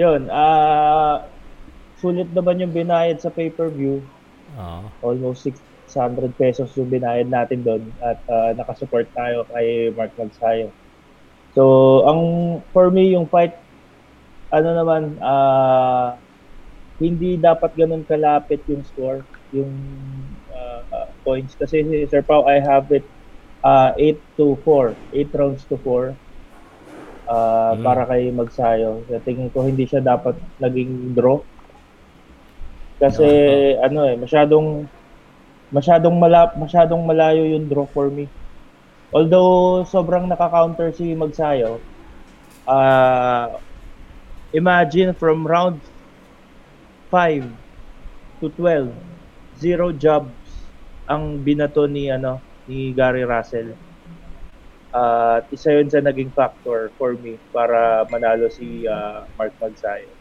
Yun, ah sulit naman yung binayad sa pay-per-view. Oo. Almost 600 pesos yung binayad natin doon at ah, nakasupport tayo kay Mark Magsayo. So, ang for me yung fight ano naman ah hindi dapat ganun kalapit yung score, yung points kasi si Sir Pau I have it ah 8 to 4, 8 rounds to 4 ah, Mm. para kay Magsayo. Sa tingin ko hindi siya dapat naging draw. Kasi ano eh masyadong masyadong mala, masyadong malayo yung draw for me. Although sobrang naka-counter si Magsayo, ah imagine from round 5 to 12, zero jobs ang binato ni ano ni Gary Russell. At isa yun sa naging factor for me para manalo si ah, Mark Magsayo.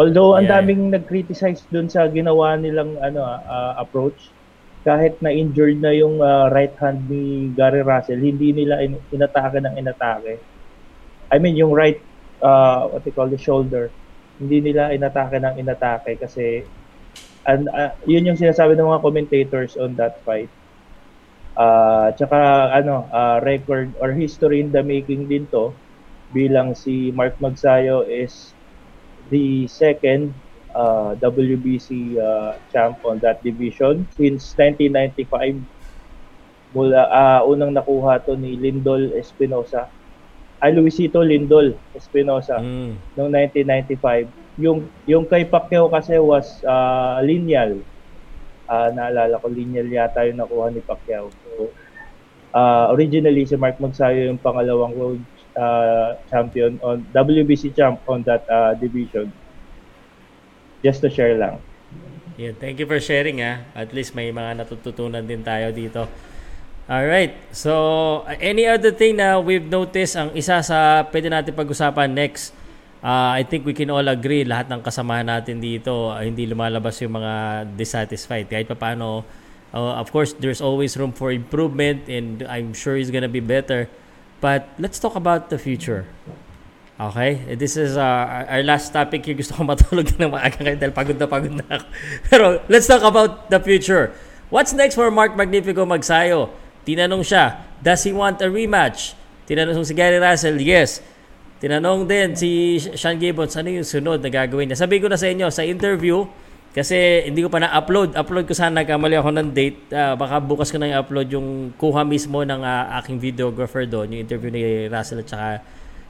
Although ang Yeah. daming nag-criticize dun sa ginawa nilang ano ah, approach, kahit na injured na yung ah, right hand ni Gary Russell, hindi nila in- inatake ng inatake. I mean yung right uh, what they call the shoulder, hindi nila inatake ng inatake kasi and ah, yun yung sinasabi ng mga commentators on that fight. Ah, tsaka ano, ah, record or history in the making din to bilang si Mark Magsayo is the second uh, WBC uh, champ on that division since 1995 mula ah, unang nakuha to ni Lindol Espinosa ay Luisito Lindol Espinosa Mm. noong 1995 yung yung kay Pacquiao kasi was ah, lineal Ah, naalala ko lineal yata yung nakuha ni Pacquiao so ah, originally si Mark Magsayo yung pangalawang world ah, champion on WBC champ on that ah, division just to share lang Yeah, thank you for sharing ah. At least may mga natututunan din tayo dito. All right. So, uh, any other thing na we've noticed ang isa sa pwede natin pag-usapan next. Uh, I think we can all agree lahat ng kasamahan natin dito uh, hindi lumalabas yung mga dissatisfied. Kahit pa paano uh, of course there's always room for improvement and I'm sure it's gonna be better. But let's talk about the future. Okay? This is uh, our last topic here. Gusto ko matulog na ng maaga kayo dahil pagod na pagod na ako. <laughs> Pero let's talk about the future. What's next for Mark Magnifico Magsayo? Tinanong siya, does he want a rematch? Tinanong si Gary Russell, yes. Tinanong din si Sean Gibbons, ano yung sunod na gagawin niya? Sabi ko na sa inyo, sa interview, Kasi hindi ko pa na-upload. Upload ko sana nagkamali ako ng date. Ah, baka bukas ko na i-upload yung kuha mismo ng ah, aking videographer doon, yung interview ni Russell at saka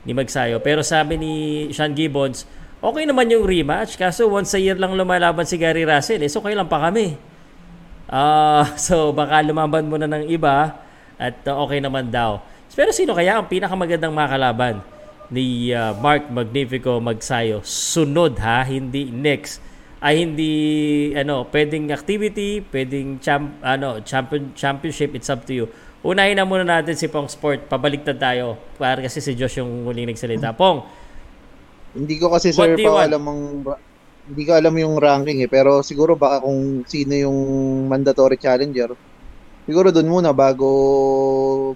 ni Magsayo. Pero sabi ni Sean Gibbons, okay naman yung rematch. Kaso once a year lang lumalaban si Gary Russell. Eh, so okay lang pa kami. Ah, <laughs> so baka lumaban muna ng iba at uh, okay naman daw. Pero sino kaya ang pinakamagandang makalaban ni uh, Mark Magnifico Magsayo? Sunod ha, hindi next. Ay hindi ano, pwedeng activity, pwedeng champ, ano, champion, championship, it's up to you. Unahin na muna natin si Pong Sport. Pabaliktad tayo. Para kasi si Josh yung huling nagsalita. Pong, Hindi ko kasi sir pa alam ang hindi ko alam yung ranking eh pero siguro baka kung sino yung mandatory challenger siguro doon muna bago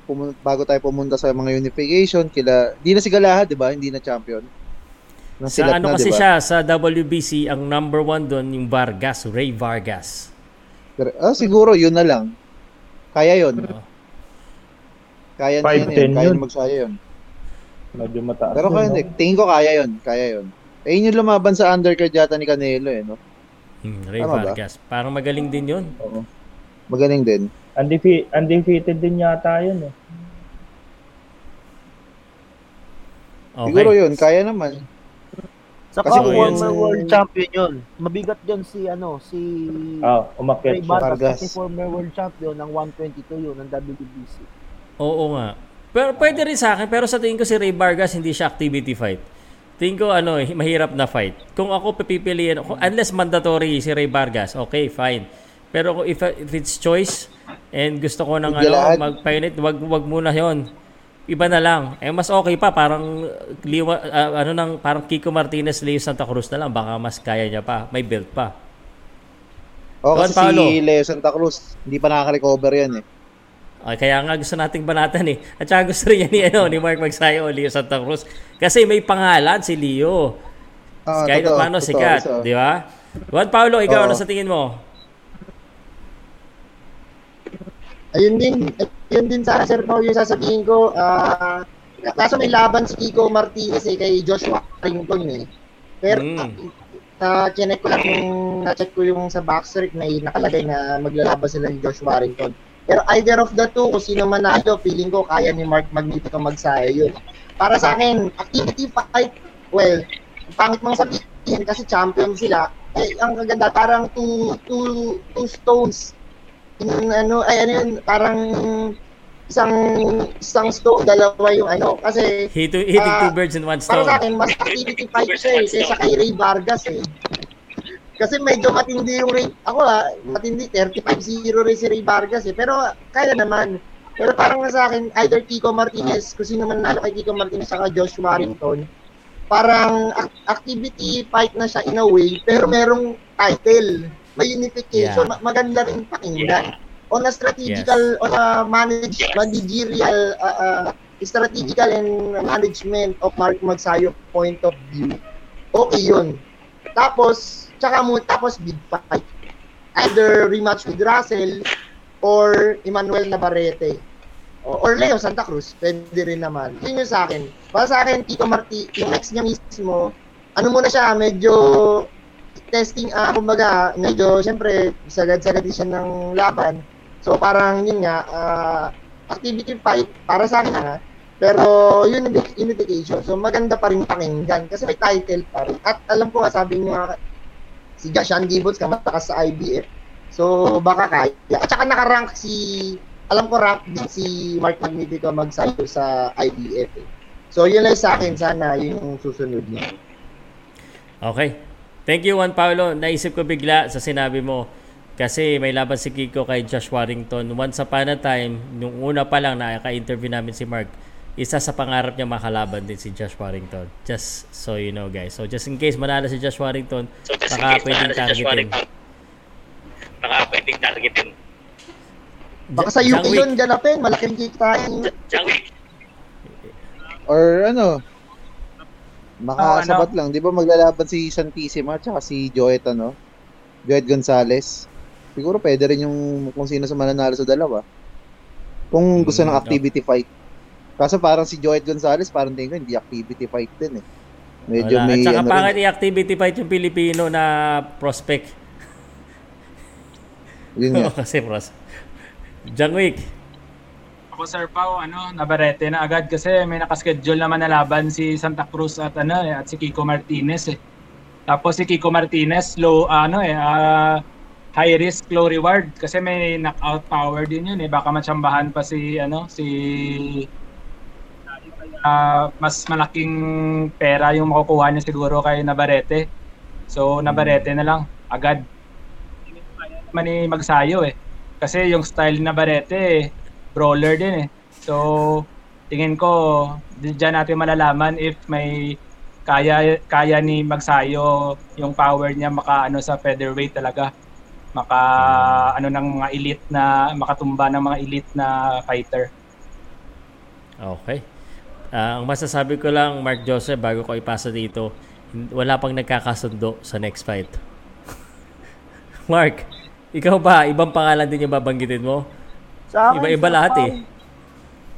pumun- bago tayo pumunta sa mga unification kila di na si Galahad di ba hindi na champion sa Nasilat ano na, kasi di ba? siya, sa WBC, ang number one doon, yung Vargas, Ray Vargas. Pero- ah siguro yun na lang kaya yun kaya na yun, 5'10 yun. kaya yun. na magsaya yun Medyo mataas. pero yun, kaya no? hindi tingin ko kaya yun kaya yun eh yun yung lumaban sa undercard yata ni Canelo eh no Hmm, Ray Tama ba? Vargas. Parang magaling din yun. Oo. Magaling din. Undefe- undefeated din yata yun eh. Okay. Siguro yun, kaya naman. Saka Kasi kung former yun- world champion yun. Mabigat yun si ano, si Ah, umakyat Ray siya. Vargas Vargas. kasi former world champion ng 122 yun ng WBC. Oo nga. Pero pwede rin sa akin, pero sa tingin ko si Ray Vargas hindi siya activity fight. Tingin ko ano, eh, mahirap na fight. Kung ako pipiliin, unless mandatory si Ray Vargas, okay, fine. Pero kung if, if it's choice and gusto ko ng ano, magpainit, wag wag muna 'yon. Iba na lang. Eh mas okay pa parang liwa, ah, ano nang parang Kiko Martinez, Leo Santa Cruz na lang, baka mas kaya niya pa, may build pa. O Juan kasi Paolo. si Leo Santa Cruz, hindi pa nakaka-recover yan eh. Ay, kaya nga gusto nating banatan eh. At saka gusto rin yan ni, ano, ni Mark Magsayo o Leo Santa Cruz. Kasi may pangalan si Leo. Ah, Kahit totoo, paano totoo, sikat, so. di ba? Juan Paulo, ikaw Oo. ano sa tingin mo? Ayun din, ayun din sa Sir Pao yung sasabihin ko. ah kaso may laban si Kiko Martinez eh, kay Joshua Rington eh. Pero Mm. sa chinek ko lang yung na-check ko yung sa Backstreet may nakalagay na maglalaban sila ni Josh Warrington. Pero either of the two, kung sino manalo, feeling ko kaya ni Mark Magnifico magsaya yun. Para sa akin, activity fight, well, ang pangit mong sabihin kasi champion sila. Eh, ang kaganda, parang two, two, two stones. In, ano, ay ano yun, parang isang isang stone, dalawa yung ano. Kasi Hit, hitting Ah, two birds in one para stone. sa akin, mas activity fight siya eh, kaysa kay Ray Vargas eh. Kasi medyo matindi yung Ray, ako ah, matindi, 35-0 rin si Ray Vargas eh. Pero kaya naman. Pero parang sa akin, either Kiko Martinez, kung sino man nalo kay Kiko Martinez saka Josh Warrington, parang ac- activity fight na siya in a way, pero merong title. May unification, Yeah. ma- maganda rin pakinggan. On a strategical, on a manage, managerial, uh, uh, strategical and management of Mark Magsayo point of view, okay yun. Tapos, tsaka mo, tapos big fight. Either rematch with Russell or Emmanuel Navarrete. Or Leo Santa Cruz, pwede rin naman. Yun yung sa akin. Para sa akin, Tito Marti, yung ex niya mismo, ano muna siya, medyo testing, ah, kumbaga, medyo, syempre, sagad-sagad din siya ng laban. So, parang, yun nga, ah, activity fight, para sa akin, ha, pero, yun, unification. So, maganda pa rin pakinggan, kasi may title pa rin. At alam ko nga, sabi niya, si Gashan Gibbons, kamatakas sa IBF. So, baka kaya. At saka nakarank si, alam ko rank din si Mark Magnifico magsayo sa IBF. Eh. So, yun lang sa akin, sana, yun yung susunod niya. Okay. Thank you, Juan Paulo. Naisip ko bigla sa sinabi mo. Kasi may laban si Kiko kay Josh Warrington. Once upon a time, nung una pa lang nakaka-interview namin si Mark, isa sa pangarap niya makalaban din si Josh Warrington. Just so you know, guys. So, just in case manalo si Josh Warrington, baka pwedeng targetin. Baka pwedeng targetin. Baka sa Jang UK yun, ganapin. Malaking kita yun. Or ano, Oh, makasabat lang. Di ba maglalaban si Santissima at si Joet, ano? Joet Gonzalez. Siguro pwede rin yung kung sino sa mananalo sa dalawa. Kung gusto ng Mm, activity fight. Kaso parang si Joet Gonzalez, parang tingin ko, hindi activity fight din eh. Medyo Wala. may At saka ano pangit i-activity fight yung Pilipino na prospect. Yun nga. <laughs> kasi pros. John Wick. Ako Sir Pao, ano, nabarete na agad kasi may nakaschedule naman na laban si Santa Cruz at ano eh, at si Kiko Martinez eh. Tapos si Kiko Martinez low ano eh ah, high risk low reward kasi may knockout power din yun eh baka matsambahan pa si ano si ah, mas malaking pera yung makukuha niya siguro kay Navarrete. So Navarrete na lang agad. Mani magsayo eh. Kasi yung style ni Navarrete eh, brawler din eh. So tingin ko diyan natin malalaman if may kaya kaya ni Magsayo yung power niya maka ano sa featherweight talaga maka ano ng mga elite na makatumba ng mga elite na fighter. Okay. Ah, ang masasabi ko lang, Mark Joseph, bago ko ipasa dito, wala pang nagkakasundo sa next fight. <laughs> Mark, ikaw ba, ibang pangalan din yung babanggitin mo? Sa akin, Iba-iba lahat Pao, eh.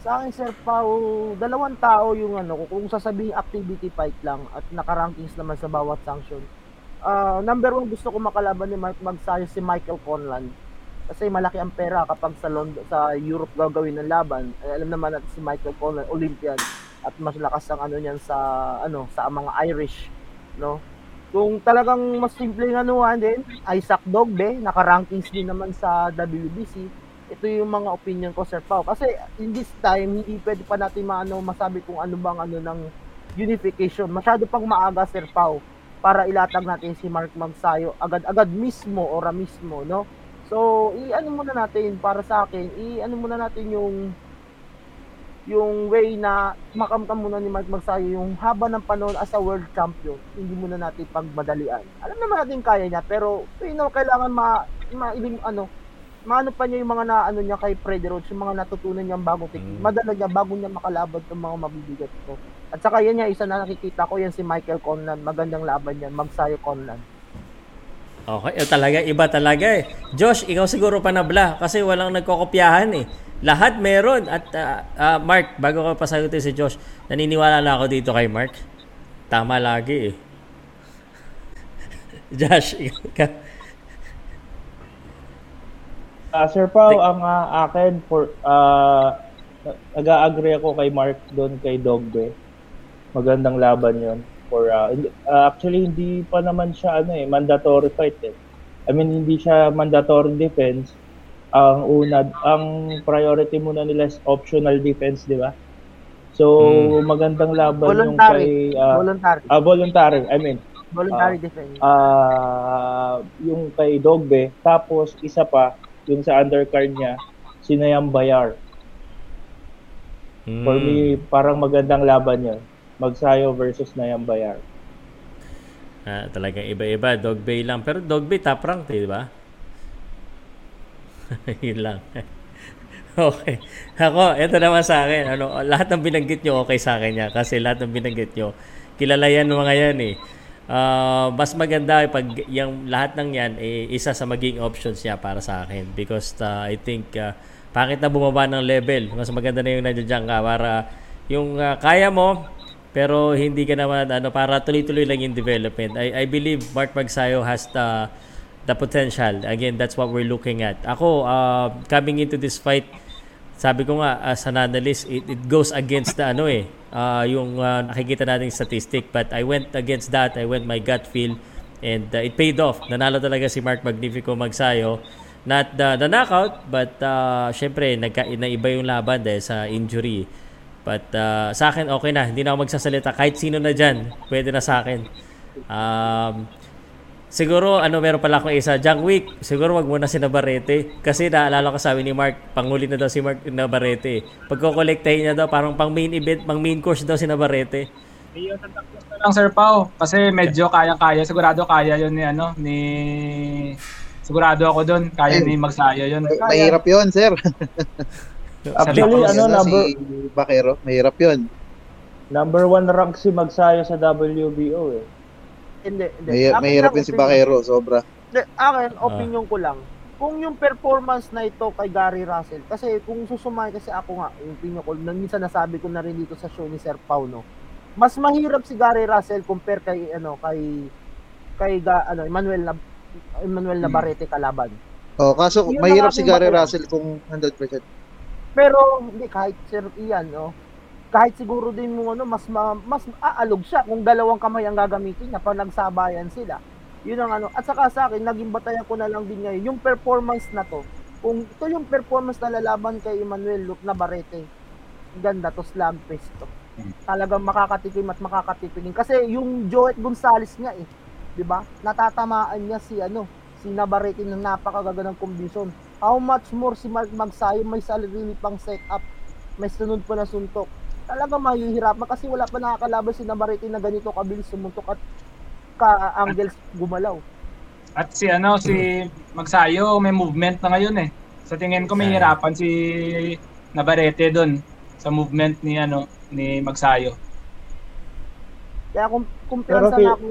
Sa akin, Sir Pao, dalawang tao yung ano, kung sasabihin activity fight lang at naka-rankings naman sa bawat sanction. Ah, number one, gusto ko makalaban ni Mark Magsayo si Michael Conlan. Kasi malaki ang pera kapag sa London, sa Europe gagawin ng laban. Eh, alam naman natin si Michael Conlan, Olympian at mas lakas ang ano niyan sa ano sa mga Irish, no? Kung talagang mas simple ng anuhan din, Isaac Dogbe, naka-rankings din naman sa WBC. Ito yung mga opinion ko, Sir Pao. Kasi in this time, hindi pwede pa natin maano, masabi kung ano bang ano ng unification. Masyado pang maaga, Sir Pao, para ilatag natin si Mark Magsayo agad-agad mismo, ora mismo, no? So, i-ano muna natin para sa akin, i-ano muna natin yung yung way na makamtam muna ni Mark Magsayo yung haba ng panahon as a world champion, hindi muna natin pagmadalian. Alam naman natin kaya niya, pero you know, kailangan ma, ma ano, maano pa niya yung mga naano niya kay Freddy Roach, yung mga natutunan niyang bagong technique. Madala niya bago niya makalaban ng mga mabibigat ko. At saka yan niya, isa na nakikita ko yan si Michael Conlan. Magandang laban yan, Magsayo Conlan. Okay, eh, talaga, iba talaga eh. Josh, ikaw siguro pa nabla kasi walang nagkokopyahan eh. Lahat meron. At ah, ah, Mark, bago ko pasagutin si Josh, naniniwala na ako dito kay Mark. Tama lagi eh. <laughs> Josh, ikaw Ah, Sir Pao, ang ah, akin for uh, nag-agree ako kay Mark doon kay Dogbe. Magandang laban 'yon. For ah, hindi- ah, actually hindi pa naman siya ano eh mandatory fight eh. I mean hindi siya mandatory defense. Ang una ang priority muna nila is optional defense, di ba? So magandang laban yung Voluntary. kay ah, Voluntary. ah, voluntary. I mean Voluntary ah, defense. ah yung kay Dogbe, tapos isa pa, yung sa undercard niya, si Nayam Bayar. For me, parang magandang laban yun. Magsayo versus Nayam Bayar. Ah, talagang iba-iba. Dog Bay lang. Pero Dog Bay top rank, eh, di ba? <laughs> Yun lang. <laughs> okay. Ako, ito naman sa akin. Ano, lahat ng binanggit nyo okay sa akin yan. Kasi lahat ng binanggit nyo, kilala yan mga yan eh. Ah, mas maganda pag yung lahat ng yan eh, isa sa maging options niya para sa akin. Because ah, I think uh, pangit na bumaba ng level. Mas maganda na yung nandiyan ka para yung ah, kaya mo pero hindi ka naman ano para tuloy-tuloy lang yung development. I, I believe Mark Magsayo has the the potential. Again that's what we're looking at. Ako uh, coming into this fight sabi ko nga as an analyst it, it goes against the ano eh uh, yung uh, nakikita nating statistic but I went against that. I went my gut feel and uh, it paid off. Nanalo talaga si Mark Magnifico Magsayo. Not the, the knockout but uh, syempre nagka, naiba yung laban dahil sa injury. But uh, sa akin okay na. Hindi na ako magsasalita. Kahit sino na dyan pwede na sa akin. Um, Siguro, ano, meron pala akong isa. Junk Week, siguro wag muna si Navarrete. Kasi naalala ko sabi ni Mark, panguli na daw si Mark Navarrete. Pagkokolektahin niya daw, parang pang main event, pang main course daw si Navarrete. lang Sir Pao kasi medyo kayang-kaya sigurado kaya yun ni ano ni sigurado ako doon kaya ni Magsayo yun Mahirap yun, sir. <laughs> Actually, ano, Yan na number, si Bakero, mahirap yun. number one rank si Magsayo sa WBO eh. Hindi, hindi. Mahirap, Akin mahirap lang yun si opinion. Bakero, sobra. Hindi, akin, opinion ko lang. Kung yung performance na ito kay Gary Russell, kasi kung susumay kasi ako nga, yung opinion ko, nang minsan nasabi ko na rin dito sa show ni Sir Pau, no? Mas mahirap si Gary Russell compare kay, ano, kay, kay, Ga- ano, Emmanuel na, Emmanuel Navarrete kalaban. Oh, kaso Yun ang mahirap si aking Gary batayan. Russell kung 100%. Pero hindi kahit Sir Ian, no. Kahit siguro din mo ano, mas ma, mas aalog siya kung dalawang kamay ang gagamitin niya pag nagsabayan sila. Yun ang ano. At saka sa akin, naging batayan ko na lang din ngayon yung performance na to. Kung ito yung performance na lalaban kay Emmanuel Luke Navarrete, ganda to slam fest to. Talagang makakatikim at makakatikim. Kasi yung Joet Gonzalez nga eh, 'di ba? Natatamaan niya si ano, si Navarrete ng napakagagandang kombinasyon. How much more si Mark Magsayo may sarili pang setup, may sunod pa na suntok. Talagang mahihirapan kasi wala pa nakakalaban si Navarrete na ganito kabilis sumuntok at ka-angles gumalaw. At si ano, si Magsayo, may movement na ngayon eh. Sa tingin ko may hirapan si Navarrete doon sa movement ni ano ni Magsayo. Kaya kung kumpiyansa Pero na ako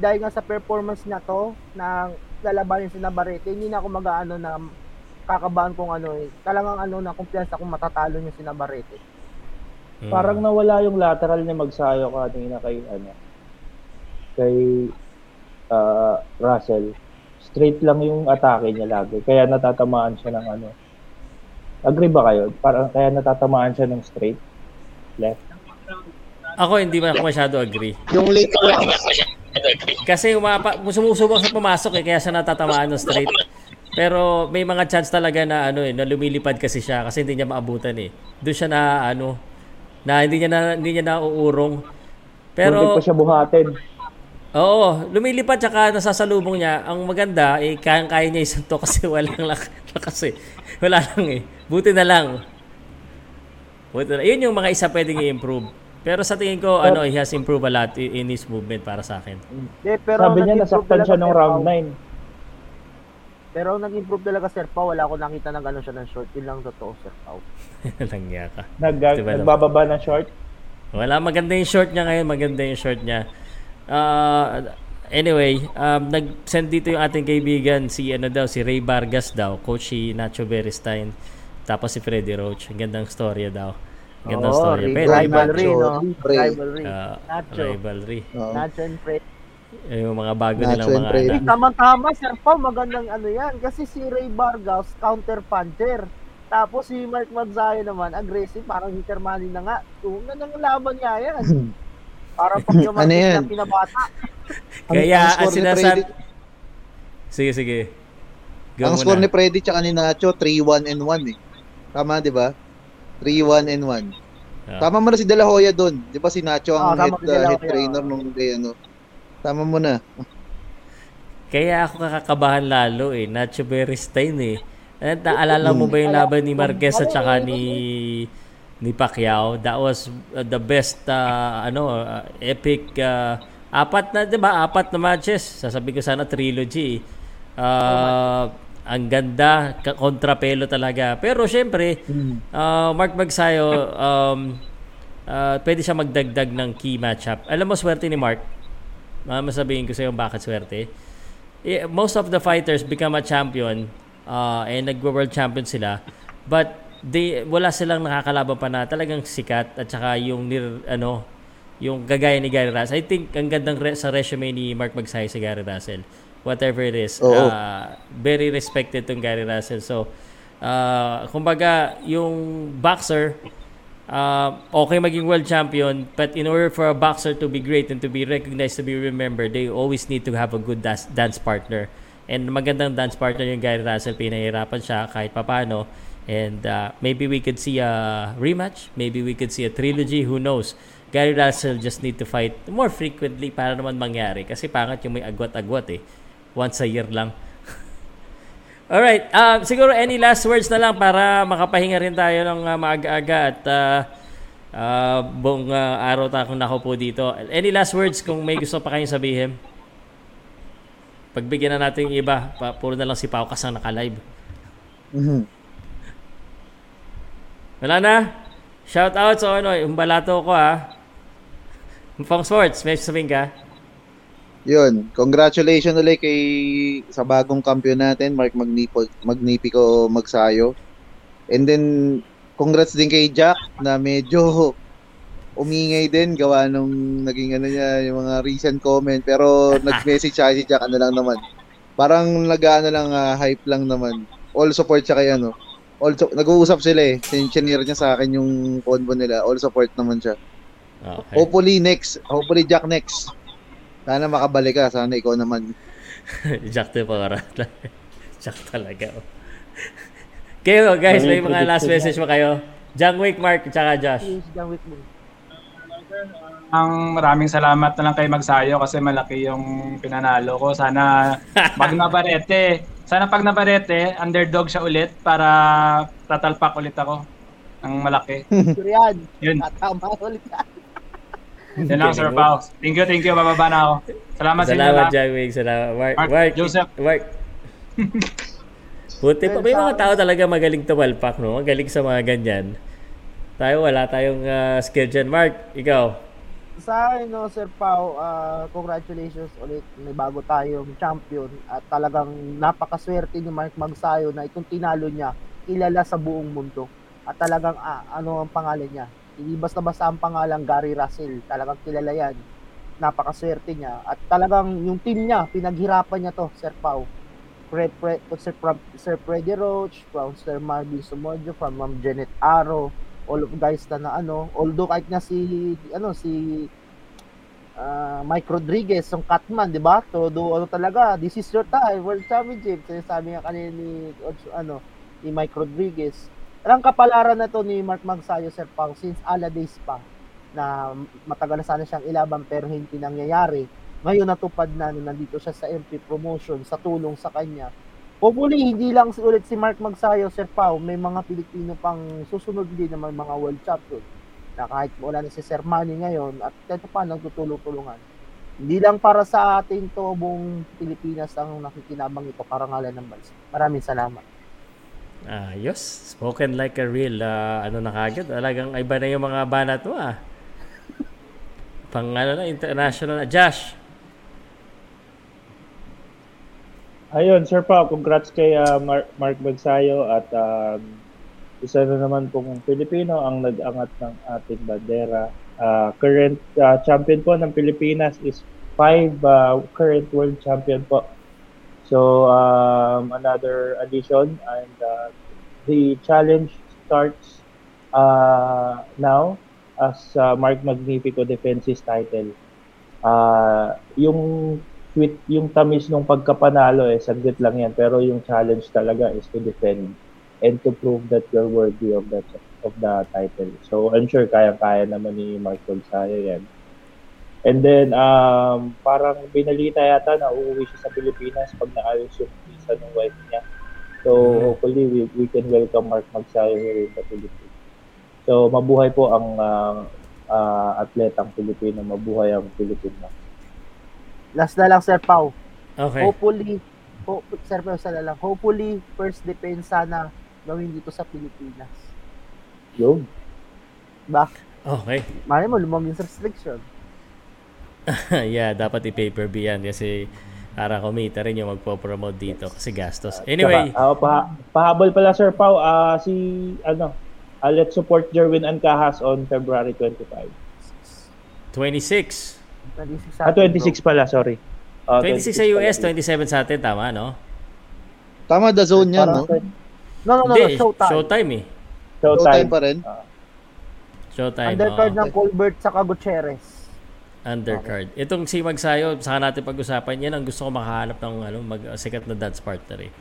dahil nga sa performance na to, na lalabanin si Navarrete, hindi na ako mag-ano na kakabahan kung ano eh. Talagang ano na kumpiyansa kung matatalo niya si Navarrete. Parang nawala yung lateral ni Magsayo kanina kay ano kay ah, Russell. Straight lang yung atake niya lagi. Kaya natatamaan siya ng ano. Agree ba kayo? Parang kaya natatamaan siya ng straight left. Ako hindi man ako masyado agree. Yung late Kasi umapa, sumusubok sa pumasok eh, kaya siya natatamaan ng straight. Pero may mga chance talaga na ano eh, na lumilipad kasi siya kasi hindi niya maabutan eh. Doon siya na ano, na hindi niya na hindi niya nauurong. Pero Pero pa siya buhatin. Oo, lumilipad tsaka nasasalubong niya. Ang maganda, eh, kayang-kaya niya isunto kasi <laughs> walang lak- lakas eh. Wala lang eh. Buti na lang. Buti na. Yun yung mga isa pwedeng i-improve. Pero sa tingin ko, ano, he has improved a lot in, his movement para sa akin. Hindi, pero Sabi niya nasaktan siya nung round Pao. 9. Pero nag-improve talaga Sir Pao, wala akong nakita ng gano'n siya ng short. Yun lang totoo Sir Pao. <laughs> Langya ka. Nag, Diba, no? nagbababa ng short. Wala, maganda yung short niya ngayon. Maganda yung short niya. Uh, anyway, um, nag-send dito yung ating kaibigan, si ano daw, si Ray Vargas daw, coach si Nacho Beristain, tapos si Freddy Roach. Ang gandang storya daw. Gandang Oo, storya. ri- Pwede ba? rivalry, no? Rivalry. Ah, Nacho. rivalry. Nacho and Fred. Eh, Yung mga bago Nacho nilang mga anak. Tama-tama, Sir Pao, magandang ano yan. Kasi si Ray Vargas, counter puncher. Tapos si Mark Magsayo naman, aggressive, parang Hintermani na nga. Tunga ng laban niya yan. <laughs> Parang pag Ano yan? na pinabata. <laughs> Kaya, ang ang score ni sinasabi... Freddy, Sige, sige. Go ang muna. score ni Freddy tsaka ni Nacho 3-1 and 1 eh. Tama 'di ba? 3-1 and 1. Ah. Tama mo na si De La Hoya doon. 'Di ba si Nacho ang tama head, uh, head trainer nung day ano. Tama mo na. Kaya ako kakakabahan lalo eh. Nacho Beristain eh. At naalala mo ba yung laban ni Marquez at saka ni ni Pacquiao? That was uh, the best uh, ano uh, epic uh, apat na 'di ba? Apat na matches. Sasabi ko sana trilogy. Uh, ang ganda, ka- kontrapelo talaga. Pero syempre, uh, Mark Magsayo um, uh, pwede siya magdagdag ng key matchup. Alam mo swerte ni Mark? Uh, masabihin ko sa iyo bakit swerte. Most of the fighters become a champion uh, and nagwo-world champion sila but they wala silang nakakalaban pa na talagang sikat at saka yung nir, ano yung gagaya ni Gary Russell. I think ang gandang re- sa resume ni Mark Magsayo si Gary Russell. Whatever it is. Uh, very respected tong Gary Russell. So, uh, kumbaga, yung boxer, uh, okay maging world champion, but in order for a boxer to be great and to be recognized, to be remembered, they always need to have a good dance, dance partner. And magandang dance partner yung Gary Russell, pinahirapan siya kahit papano. And uh, maybe we could see a rematch, maybe we could see a trilogy, who knows. Gary Russell just need to fight more frequently para naman mangyari. Kasi pangat yung may agwat-agwat eh. Once a year lang. Alright, uh, siguro any last words na lang para makapahinga rin tayo ng uh, maaga-aga at uh, uh, buong uh, araw tayo nakaupo dito. Any last words kung may gusto pa kayong sabihin? Pagbigyan na natin yung iba, pa, puro na lang si Pao Kas ang naka-live. Mhm. Wala na? Shout out sa ano, yung balato ko ha. Pang sports, may sabihin ka? Yun, congratulations ulit kay sa bagong kampiyon natin, Mark Magnipo, Magnifico Magsayo. And then congrats din kay Jack na medyo <laughs> umingay din gawa nung naging ano niya yung mga recent comment pero <laughs> nag-message siya si Jack ano lang naman Parang nag-ano lang, ah, hype lang naman. All support siya kay ano. All su- nag-uusap sila eh. Sinire niya sa akin yung convo nila. All support naman siya. Okay. Hopefully next. Hopefully Jack next. Sana makabalik ka. Sana ikaw naman. <laughs> Jack to para. <laughs> Jack talaga. oh. Kayo guys, may mga last message mo kayo? John Wick, Mark, tsaka Josh. John Wick mo. Ang maraming salamat na lang kay Magsayo kasi malaki yung pinanalo ko. Sana <laughs> pag nabarete, sana pag nabarete, underdog siya ulit para tatalpak ulit ako ng malaki. Sure yan. Yun. Tatama ulit yan. Yan lang, Sir Pao. Thank you, thank you. Bababa na ako. Salamat, sa inyo Salamat. John Wick. Salamat. Mark, Mark, Mark, Joseph. Mark. <laughs> Buti pa. May mga tao talaga magaling tumalpak, no? Magaling sa mga ganyan. Tayo, wala tayong uh, skill dyan. Mark, ikaw. Sa akin, no, Sir Pao, ah, congratulations ulit. May bago tayong champion at talagang napakaswerte ni Mark Magsayo na itong tinalo niya, kilala sa buong mundo. At talagang, ah, ano ang pangalan niya? Hindi basta-basta ang pangalan Gary Russell. Talagang kilala yan. Napakaswerte niya. At talagang yung team niya, pinaghirapan niya to, Sir Pao. Pre, pre, Sir, Sir Freddy Roach, from Sir Marvin Sumodio, from Ma'am Janet Aro, all of guys na, na ano, although kahit nga si, ano, si ah, Mike Rodriguez, yung Catman, di ba? Todo, ano talaga, this is your time, World Championship. Sinasabi nga kanina ni, ano, ni Mike Rodriguez. Ang kapalaran na to ni Mark Magsayo, Sir Pang, since ala days pa, na matagal na sana siyang ilaban pero hindi nangyayari. Ngayon natupad na nung nandito siya sa MP promotion sa tulong sa kanya. Hopefully, hindi lang si- ulit si Mark Magsayo, Sir Pau, may mga Pilipino pang susunod din na may mga world champion na kahit wala na si Sir Manny ngayon at kahit pa nagtutulong-tulungan. Hindi lang para sa ating to buong Pilipinas ang nakikinabang ito karangalan ng bansa. Maraming salamat. Ayos. Spoken like a real, ah, ano na kagad. Talagang iba na yung mga banat mo, ah. Pang ano na, international na. Josh. Ayun, Sir Pao, congrats kay ah, Mar- Mark Bagsayo at um, isa na naman pong Pilipino ang nag-angat ng ating bandera. Ah, current ah, champion po ng Pilipinas is five ah, current world champion po. So, um, another addition and uh, the challenge starts uh, now as uh, Mark Magnifico defends his title. Ah, yung sweet, yung tamis nung pagkapanalo eh, saglit lang yan. Pero yung challenge talaga is to defend and to prove that you're worthy of that of the title. So, I'm sure kaya-kaya naman ni Mark Gonzaga yan. And then, um, parang binalita yata na uuwi siya sa Pilipinas pag naayos yung visa ng wife niya. So, hopefully, we, we can welcome Mark Magsayo here in the Philippines. So, mabuhay po ang uh, uh, atletang Pilipino. Mabuhay ang Pilipino. Last na lang, Sir Pau. Okay. Hopefully, ho- Sir Pau, sana lang. Hopefully, first defense sana gawin dito sa Pilipinas. Yun. Ba? Okay. Mali mo, lumamang yung restriction. <laughs> yeah, dapat i-pay-per-view yan kasi para kumita rin yung magpo-promote dito kasi gastos. Anyway, Saka, ah, pa, pahabol pala Sir Pau, ah, si ano, ah, let's support Jerwin Ancahas on February 25. 26. 26 Ah, 26 pala, sorry. Ah, 26 sa US, 27 sa atin, tama, no? Tama, the zone yan, no? No, no, no, Hindi, no, showtime. Showtime eh. Showtime pa rin. Showtime. Undercard oo. ng Colbert saka Gutierrez. Undercard. Itong si Magsayo, saka natin pag-usapan, yan ang gusto ko makahanap ng ano, mag, sikat na dance partner eh.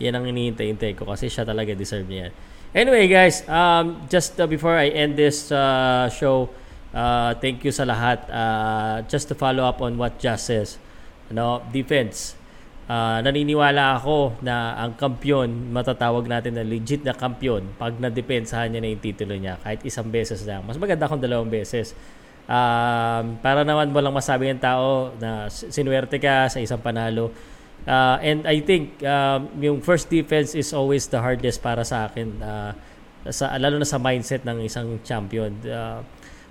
Yan ang iniintay-intay ko kasi siya talaga deserve niya. Anyway guys, um, just uh, before I end this uh, show, uh, thank you sa lahat. Uh, just to follow up on what Just says, ano, defense. Uh, naniniwala ako na ang kampiyon, matatawag natin na legit na kampiyon pag na-depensahan niya na yung titulo niya kahit isang beses lang. Mas maganda kung dalawang beses. Um, para naman mo lang masabi ng tao na sinuwerte ka sa isang panalo. Uh, and I think um, yung first defense is always the hardest para sa akin. Uh, sa, lalo na sa mindset ng isang champion. Uh,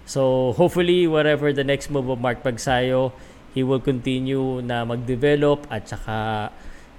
so hopefully whatever the next move of Mark Pagsayo, he will continue na mag-develop at saka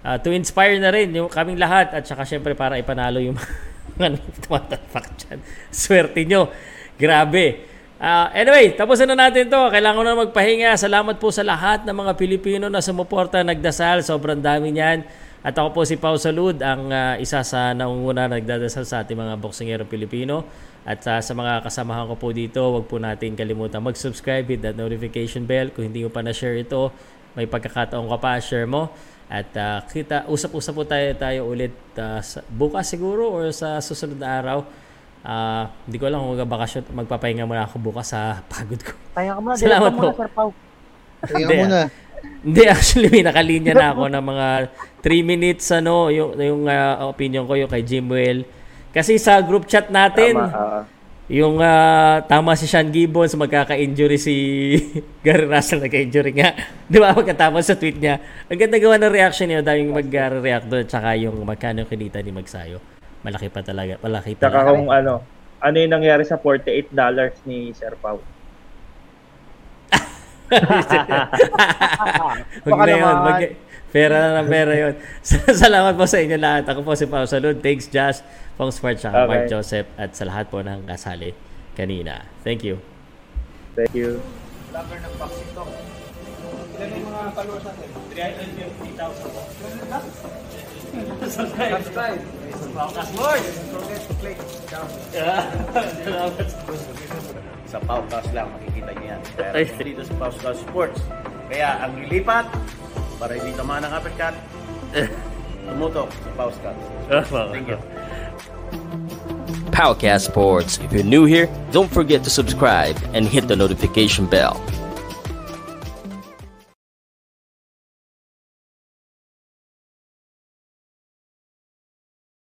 uh, to inspire na rin yung kaming lahat at saka syempre para ipanalo yung <laughs> mga tumatapak dyan. Swerte nyo. Grabe. Ah, anyway, tapusin na natin to. Kailangan ko na magpahinga. Salamat po sa lahat ng mga Pilipino na sumuporta, nagdasal. Sobrang dami niyan. At ako po si Pau Salud, ang ah, isa sa naunguna nagdadasal sa ating mga boksingero Pilipino. At ah, sa mga kasamahan ko po dito, wag po natin kalimutan mag-subscribe, hit that notification bell. Kung hindi mo pa na-share ito, may pagkakataon ka pa, share mo. At ah, kita, usap-usap po tayo, tayo ulit ah, sa, bukas siguro or sa susunod na araw. Ah, hindi ko alam kung magbakasyon, magpapahinga muna ako bukas sa <laughs> pagod ko. Kaya ka muna, <laughs> Salamat Salamat po. muna, Sir Pau. Kaya Hindi, muna. Hindi, actually, may nakalinya na ako ng mga 3 minutes, ano, yung, yung ah, opinion ko, yung kay Jimwell. Kasi sa group chat natin, Tama, ah. yung ah, tama si Sean Gibbons, magkaka-injury si <laughs> Gary Russell, nagka-injury nga. Di ba, pagkatapos sa tweet niya. Ang ganda gawa ng reaction niya, daming mag-react doon, tsaka yung magkano yung kinita ni Magsayo. Malaki pa talaga, malaki Tsaka talaga. kung ano, ano yung nangyari sa $48 ni Sir Pau. <laughs> Huwag na yun. Mag- pera na ng pera yun. <laughs> Salamat po sa inyo lahat. Ako po si Pao Salud. Thanks, Josh, Pong Sport, Okay. tsaka Mark Joseph, at sa lahat po ng kasali kanina. Thank you. Thank you. Lover ng boxing talk. Ilan yung mga followers natin? 350,000 po. Subscribe. Subscribe. Podcast Board. Don't forget to click down. Sa Paucast lang makikita niyo yan. Kaya dito sa Paucast Sports. Kaya ang lilipat para hindi ng uppercut, <laughs> tumutok sa Paucast. Thank you. <laughs> Powercast Sports. If you're new here, don't forget to subscribe and hit the notification bell.